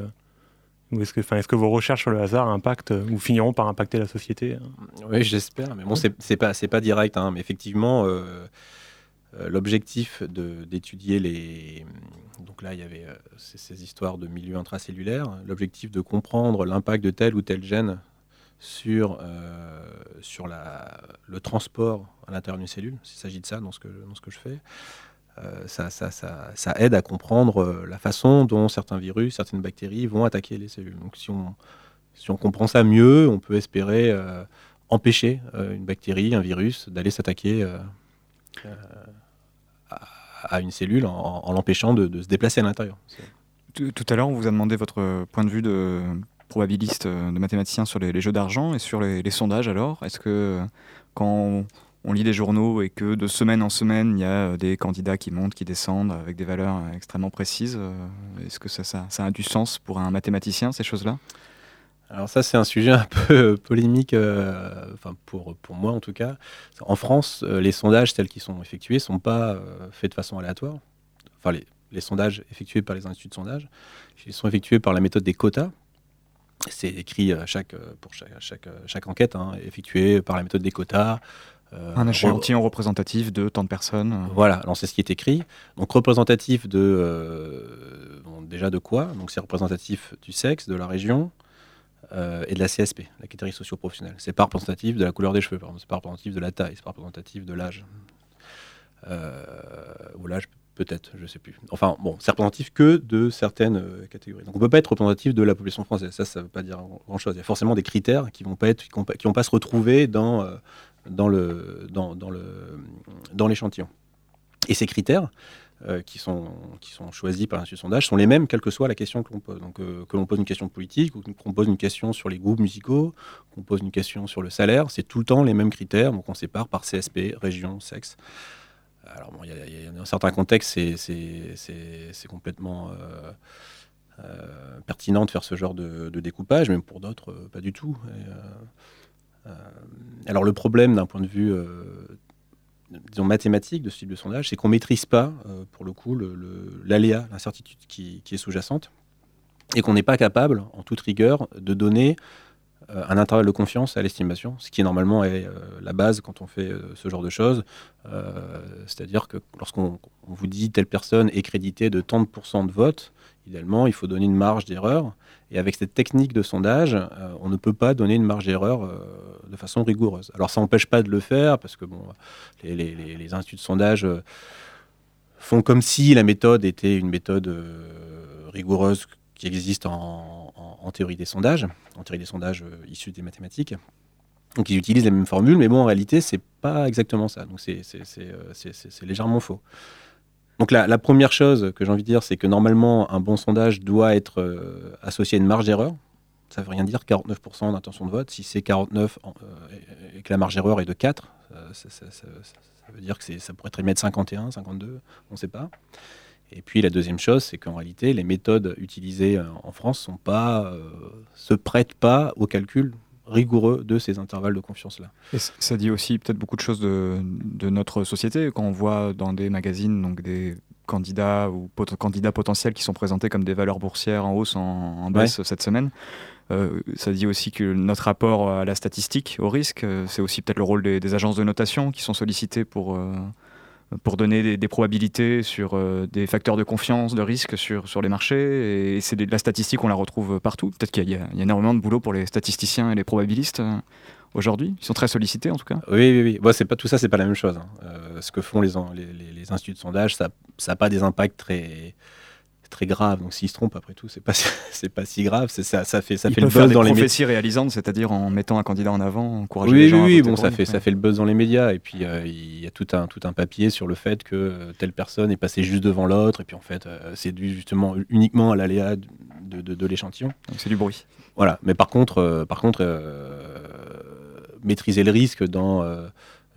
est-ce que, vos recherches sur le hasard impactent euh, ou finiront par impacter la société euh Oui, j'espère. Mais bon, c'est pas, pas direct. hein, mais effectivement, euh, euh, l'objectif d'étudier les. Donc là, il y avait ces, ces histoires de milieux intracellulaires. L'objectif de comprendre l'impact de tel ou tel gène sur, euh, sur la, le transport à l'intérieur d'une cellule, s'il s'agit de ça dans ce que, dans ce que je fais. Euh, ça, aide à comprendre euh, la façon dont certains virus, certaines bactéries vont attaquer les cellules. Donc si on, comprend ça mieux, on peut espérer euh, empêcher une bactérie, un virus, d'aller s'attaquer à, une cellule en, l'empêchant de, se déplacer à l'intérieur. Tout à l'heure, on vous a demandé votre point de vue de probabiliste, de mathématicien sur les, jeux d'argent et sur les, les sondages alors. Est-ce que quand on, lit les journaux et que de semaine en semaine, il y a euh, des candidats qui montent, qui descendent avec des valeurs euh, extrêmement précises, euh, est-ce que ça, a du sens pour un mathématicien, ces choses-là? Alors ça, c'est un sujet un peu polémique, pour, moi en tout cas. En France, les sondages tels qu'ils sont effectués ne sont pas faits de façon aléatoire. Enfin, les, sondages effectués par les instituts de sondage, ils sont effectués par la méthode des quotas. C'est écrit chaque, pour chaque enquête, hein, effectuée par la méthode des quotas. Euh, Un re- échantillon représentatif de tant de personnes. Voilà, alors c'est ce qui est écrit. Donc représentatif de euh, bon, déjà de quoi? Donc c'est représentatif du sexe, de la région euh, et de la CSP, la catégorie socio-professionnelle. C'est pas représentatif de la couleur des cheveux, par exemple. C'est pas représentatif de la taille, c'est pas représentatif de l'âge. Euh, ou l'âge peut-être, je sais plus. Enfin bon, c'est représentatif que de certaines catégories. Donc on peut pas être représentatif de la population française. Ça, ça veut pas dire grand-chose. Il y a forcément des critères qui vont pas être, qui vont pas, qui vont pas se retrouver dans dans le dans, dans le dans l'échantillon. Et ces critères, euh, qui, sont, qui sont choisis par l'institut sondage sont les mêmes, quelle que soit la question que l'on pose. Donc, euh, que l'on pose une question politique, ou qu'on pose une question sur les groupes musicaux, qu'on pose une question sur le salaire, c'est tout le temps les mêmes critères. Donc, on sépare par CSP, région, sexe. Alors, bon, y y a- dans certains contextes, c'est- complètement euh, pertinent de faire ce genre de, découpage, même pour d'autres, pas du tout. Alors, le problème d'un point de vue euh, disons, mathématique de ce type de sondage, c'est qu'on ne maîtrise pas, euh, pour le coup, l'aléa, l'incertitude qui, est sous-jacente, et qu'on n'est pas capable, en toute rigueur, de donner euh, un intervalle de confiance à l'estimation, ce qui normalement est euh, la base quand on fait euh, ce genre de choses. Euh, C'est-à-dire que lorsqu'on on vous dit telle personne est créditée de tant de pourcents de vote, idéalement, il faut donner une marge d'erreur. Et avec cette technique de sondage, euh, on ne peut pas donner une marge d'erreur euh, de façon rigoureuse. Alors ça n'empêche pas de le faire, parce que bon, les, instituts de sondage euh, font comme si la méthode était une méthode rigoureuse qui existe en, théorie des sondages, en théorie des sondages issus des mathématiques. Donc ils utilisent les mêmes formules, mais bon, en réalité, c'est pas exactement ça. Donc c'est légèrement faux. Donc la, première chose que j'ai envie de dire, c'est que normalement, un bon sondage doit être euh, associé à une marge d'erreur. Ça veut rien dire 49% d'intention de vote. Si c'est 49 en- euh, et que la marge d'erreur est de 4, euh, ça, veut dire que ça pourrait très bien être 51, 52, on ne sait pas. Et puis la deuxième chose, c'est qu'en réalité, les méthodes utilisées en France euh, se prêtent pas au calcul rigoureux de ces intervalles de confiance-là. Ça dit aussi peut-être beaucoup de choses de, de notre société quand on voit dans des magazines donc des candidats ou pot- candidats potentiels qui sont présentés comme des valeurs boursières en hausse, en, en baisse cette semaine. Euh, ça dit aussi que notre rapport à la statistique, au risque, euh, c'est aussi peut-être le rôle des, des agences de notation qui sont sollicitées pour, euh, pour donner des, probabilités sur euh, des facteurs de confiance, de risque sur, sur les marchés. Et c'est de la statistique, on la retrouve partout. Peut-être qu'il y, y a énormément de boulot pour les statisticiens et les probabilistes euh, aujourd'hui. Ils sont très sollicités en tout cas. Oui, oui, oui. Pas tout ça, c'est pas la même chose. hein. Euh, ce que font les- les instituts de sondage, ça n'a pas des impacts très très graves. Donc s'ils se trompent, après tout, c'est pas c'est pas si grave. C'est ça, ça fait ça fait le faire buzz des dans les médias. réalisantes, c'est-à-dire en mettant un candidat en avant, encourager Oui, les oui, gens oui, bon, ça lui. fait, ça fait le buzz dans les médias. Et puis, euh, il y a tout un, tout un papier sur le fait que euh, telle personne est passée juste devant l'autre. Et puis, en fait, euh, c'est dû justement uniquement à l'aléa de, de, de- de l'échantillon. Donc, C'est du bruit. Voilà. Mais par contre, euh, par contre maîtriser le risque dans,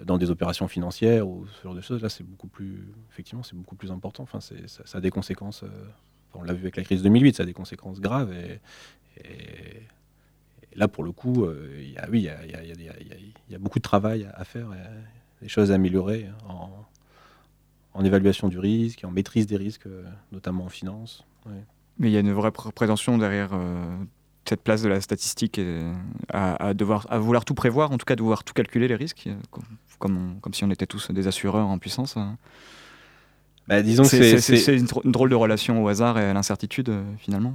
dans des opérations financières ou ce genre de choses, là, c'est beaucoup plus, effectivement, c'est beaucoup plus important. Enfin, ça, a des conséquences. euh, on l'a vu avec la crise 2008, ça a des conséquences graves. Et, là, pour le coup, euh, il y a, oui, il y a, beaucoup de travail à faire, et des choses à améliorer en, évaluation du risque, en maîtrise des risques, euh, notamment en finance. Mais il y a une vraie pr- prétention derrière euh, cette place de la statistique à, vouloir tout prévoir, en tout cas de vouloir tout calculer les risques, euh, comme, comme, on- comme si on était tous des assureurs en puissance. euh. Bah, disons que c'est c'est- c'est- c'est- c'est une, dr- une drôle de relation au hasard et à l'incertitude euh, finalement.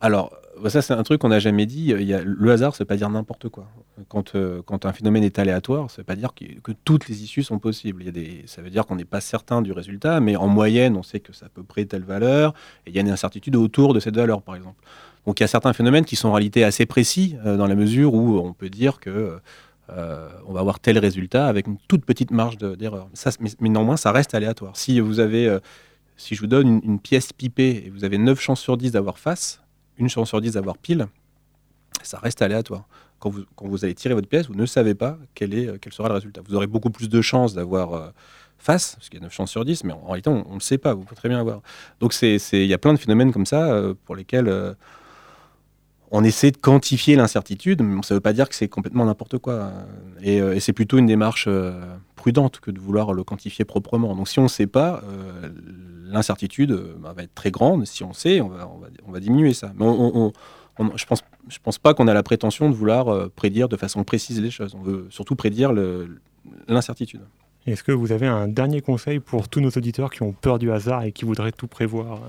Alors, bah, ça, c'est un truc qu'on n'a jamais dit. Il y a, le hasard, ça veut pas dire n'importe quoi. Quand, euh, quand un phénomène est aléatoire, ça veut pas dire que toutes les issues sont possibles. Il y a des, ça veut dire qu'on n'est pas certain du résultat, mais en moyenne, on sait que c'est à peu près telle valeur, et il y a une incertitude autour de cette valeur, par exemple. Donc, il y a certains phénomènes qui sont en réalité assez précis, euh, dans la mesure où on peut dire que euh, on va avoir tel résultat avec une toute petite marge de- d'erreur. Mais, néanmoins, ça reste aléatoire. Si vous avez, euh, si je vous donne une, pièce pipée et vous avez 9 chances sur 10 d'avoir face, une chance sur 10 d'avoir pile, ça reste aléatoire. Quand vous, allez tirer votre pièce, vous ne savez pas quel, est, euh, quel sera le résultat. Vous aurez beaucoup plus de chances d'avoir face, parce qu'il y a 9 chances sur 10, mais en, en réalité, on ne le sait pas, vous pouvez très bien avoir. Donc il y a plein de phénomènes comme ça pour lesquels on essaie de quantifier l'incertitude, mais ça ne veut pas dire que c'est complètement n'importe quoi. Et, euh, c'est plutôt une démarche euh, prudente que de vouloir le quantifier proprement. Donc si on ne sait pas, euh, l'incertitude bah, va être très grande. Si on sait, on va, diminuer ça. Mais je pense, je pense pas qu'on a la prétention de vouloir prédire de façon précise les choses. On veut surtout prédire l'incertitude. Est-ce que vous avez un dernier conseil pour tous nos auditeurs qui ont peur du hasard et qui voudraient tout prévoir?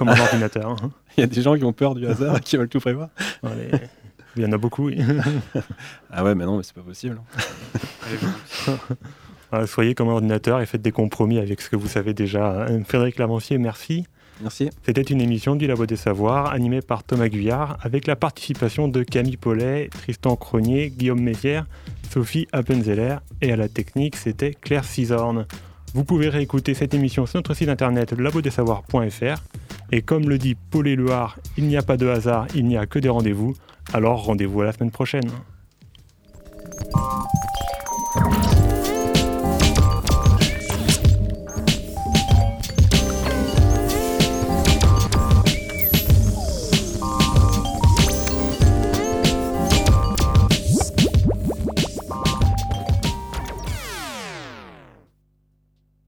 Comme un ordinateur hein Il y a des gens qui ont peur du hasard et qui veulent tout prévoir. Allez, Il y en a beaucoup, oui. ah ouais, mais non, mais c'est pas possible. Voilà, soyez comme un ordinateur et faites des compromis avec ce que vous savez déjà. Frédéric Lavancier, merci. Merci. C'était une émission du Labo des Savoirs animée par Thomas Guyard avec la participation de Camille Paulet, Tristan Cronier, Guillaume Mézières, Sophie Appenzeller et à la technique c'était Claire Cisorne. Vous pouvez réécouter cette émission sur notre site internet labodesavoirs.fr. Et comme le dit Paul Éluard, il n'y a pas de hasard, il n'y a que des rendez-vous. Alors rendez-vous à la semaine prochaine.